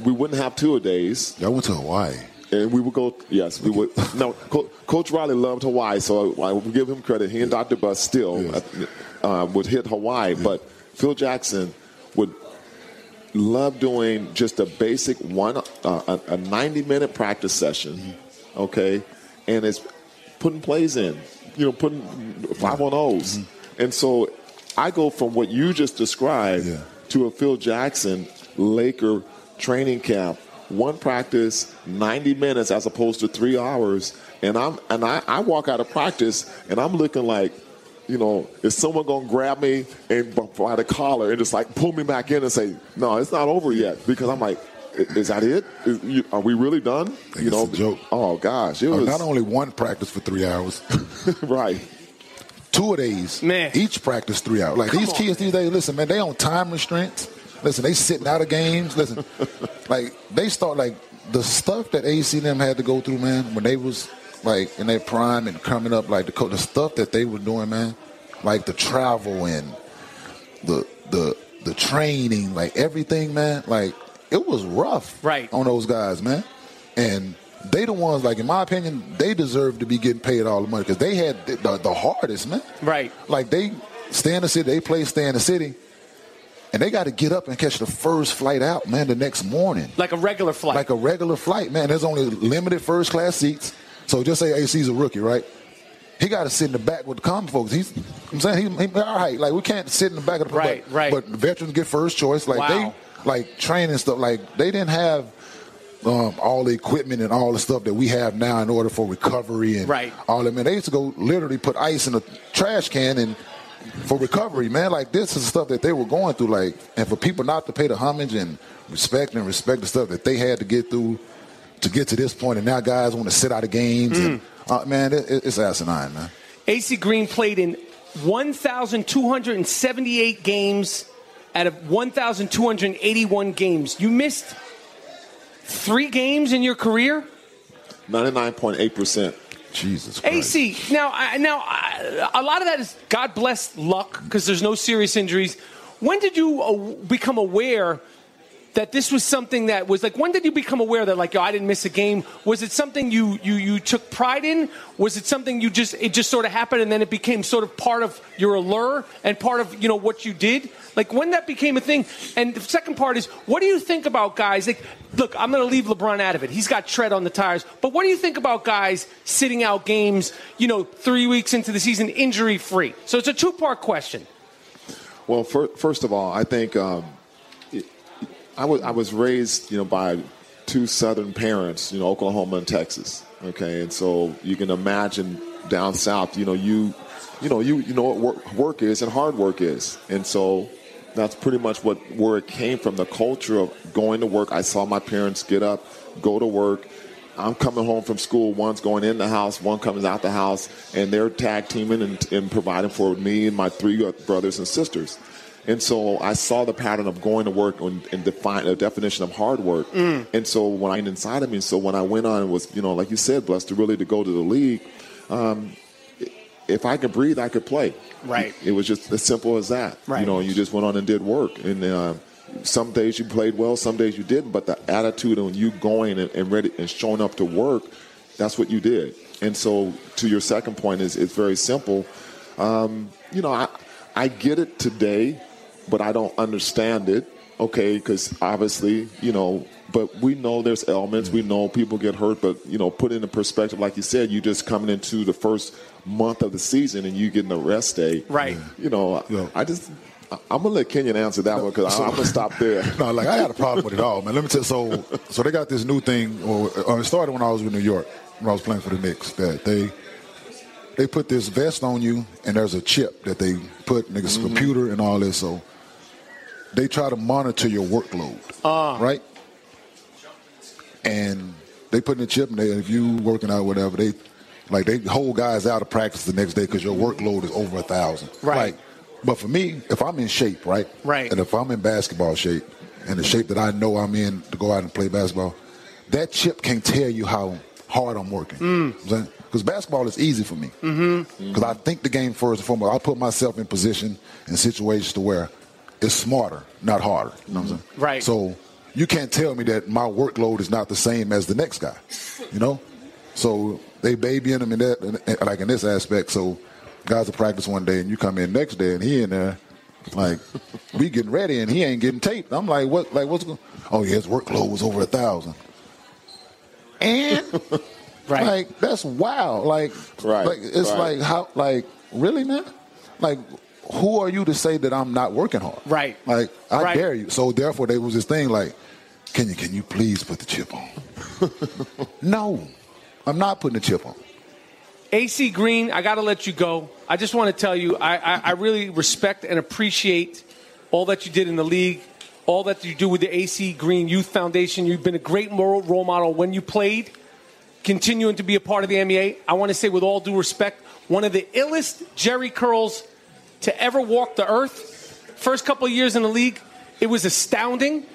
we wouldn't have two a days. I went to Hawaii. And we would go. Yes, we would. no, Co- Coach Riley loved Hawaii, so I will give him credit. He and Dr. Buss still uh, would hit Hawaii, but Phil Jackson would love doing just a basic one, uh, a, a ninety minute practice session, okay, and it's putting plays in, you know, putting five on O's, and so I go from what you just described to a Phil Jackson Laker training camp, one practice, ninety minutes as opposed to three hours, and I'm and I, I walk out of practice and I'm looking like. You know, is someone gonna grab me and b- by the collar and just like pull me back in and say, "No, it's not over yet"? Because I'm like, "Is that it? Is, you, are we really done?" You know, joke. Oh gosh, it Uh, was not only one practice for three hours, right. Two of these, man. Each practice three hours. Like Come these on. kids these days, listen, man, they on time restraints. Listen, they sitting out of games. Listen, like they start like the stuff that AC them had to go through, man, when they was like in their prime and coming up, like the the stuff that they were doing, man, like the travel and the the the training, like everything, man, like it was rough, right, on those guys, man, and. They the ones, like in my opinion, they deserve to be getting paid all the money because they had the, the, the hardest, man. Right. Like they stay in the city, they play stay in the city, and they got to get up and catch the first flight out, man, the next morning. Like a regular flight. Like a regular flight, man. There's only limited first class seats. So just say AC's a rookie, right? He got to sit in the back with the common folks. He's, I'm saying, he, he, all right. Like we can't sit in the back of the Right, but, right. But veterans get first choice. Like Wow. they, like training stuff. Like they didn't have um, all the equipment and all the stuff that we have now in order for recovery and Right. all that. Man, they used to go literally put ice in a trash can and for recovery, man. Like this is stuff that they were going through. Like, and for people not to pay the homage and respect and respect the stuff that they had to get through to get to this point, and now guys want to sit out of games. And uh, man, it, it's asinine, man. AC Green played in 1,278 games out of 1,281 games. You missed three games in your career. Ninety-nine point eight percent. Jesus AC. Now, I, now I, a lot of that is God bless luck because there's no serious injuries. When did you uh, become aware that this was something that was like? When did you become aware that like, I didn't miss a game? Was it something you you you took pride in? Was it something you just it just sort of happened and then it became sort of part of your allure and part of you know what you did? Like when that became a thing. And the second part is, what do you think about guys? Like, look, I'm going to leave LeBron out of it. He's got tread on the tires. But what do you think about guys sitting out games? You know, three weeks into the season, injury free. So it's a two part question. Well, fir- first of all, I think um, I was I was raised, you know, by two Southern parents, you know, Oklahoma and Texas. Okay, and so you can imagine down south, you know, you, you know, you you know what work, work is and hard work is, and so that's pretty much what where it came from. The culture of going to work. I saw my parents get up, go to work. I'm coming home from school. One's going in the house, one comes out the house, and they're tag teaming and, and providing for me and my three brothers and sisters. And so I saw the pattern of going to work and, and define a definition of hard work. And so when I inside of me, so when I went on and was, you know, like you said, blessed to really to go to the league, um, if I could breathe, I could play. Right. It was just as simple as that. Right. You know, you just went on and did work. And uh, some days you played well, some days you didn't. But the attitude on you going and, and ready and showing up to work, that's what you did. And so, to your second point, is it's very simple. Um, you know, I I get it today, but I don't understand it. Okay, because obviously, you know, but we know there's elements. We know people get hurt, but you know, put in a perspective, like you said, you just coming into the first month of the season and you getting a rest day. Right. You know, I just. I- I'm gonna let Kenyon answer that one because I'm gonna stop there. no, like I had a problem with it all, man. Let me tell you. So, so they got this new thing. Or, or it started when I was in New York, when I was playing for the Knicks. That they they put this vest on you, and there's a chip that they put niggas Mm-hmm. computer and all this. So they try to monitor your workload, Ah. right? And they put in a chip, and they, if you working out whatever, they like they hold guys out of practice the next day because your workload is over a thousand. Right. Like, but for me, if I'm in shape, right? Right. And if I'm in basketball shape, and the shape that I know I'm in to go out and play basketball, that chip can tell you how hard I'm working. Mm. Because basketball is easy for me. Mm-hmm. Because I think the game first and foremost. I put myself in position and situations to where it's smarter, not harder. You know what I'm saying? Right. So you can't tell me that my workload is not the same as the next guy. You know? So they babying him in that, like in this aspect. So guys will practice one day and you come in next day and he in there, like we getting ready and he ain't getting taped. I'm like, what? Like what's going? Oh yeah, his workload was over a thousand. And Right. like that's wild. Like, Right, like it's right. like how like really, man? Like who are you to say that I'm not working hard? Right. Like I Right. dare you. So therefore there was this thing like, can you can you please put the chip on? no. I'm not putting the chip on. AC Green, I got to let you go. I just want to tell you, I, I, I really respect and appreciate all that you did in the league, all that you do with the AC Green Youth Foundation. You've been a great moral role model when you played, continuing to be a part of the NBA. I want to say, with all due respect, one of the illest Jheri curls to ever walk the earth. First couple of years in the league, it was astounding.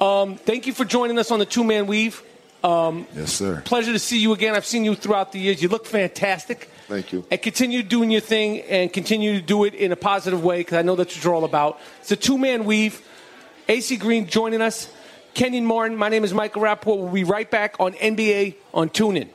Um, thank you for joining us on the two man weave. Um, Yes, sir. Pleasure to see you again. I've seen you throughout the years. You look fantastic. Thank you. And continue doing your thing and continue to do it in a positive way because I know that's what you're all about. It's a two man weave. AC Green joining us. Kenyon Martin. My name is Michael Rapaport. We'll be right back on NBA on TuneIn.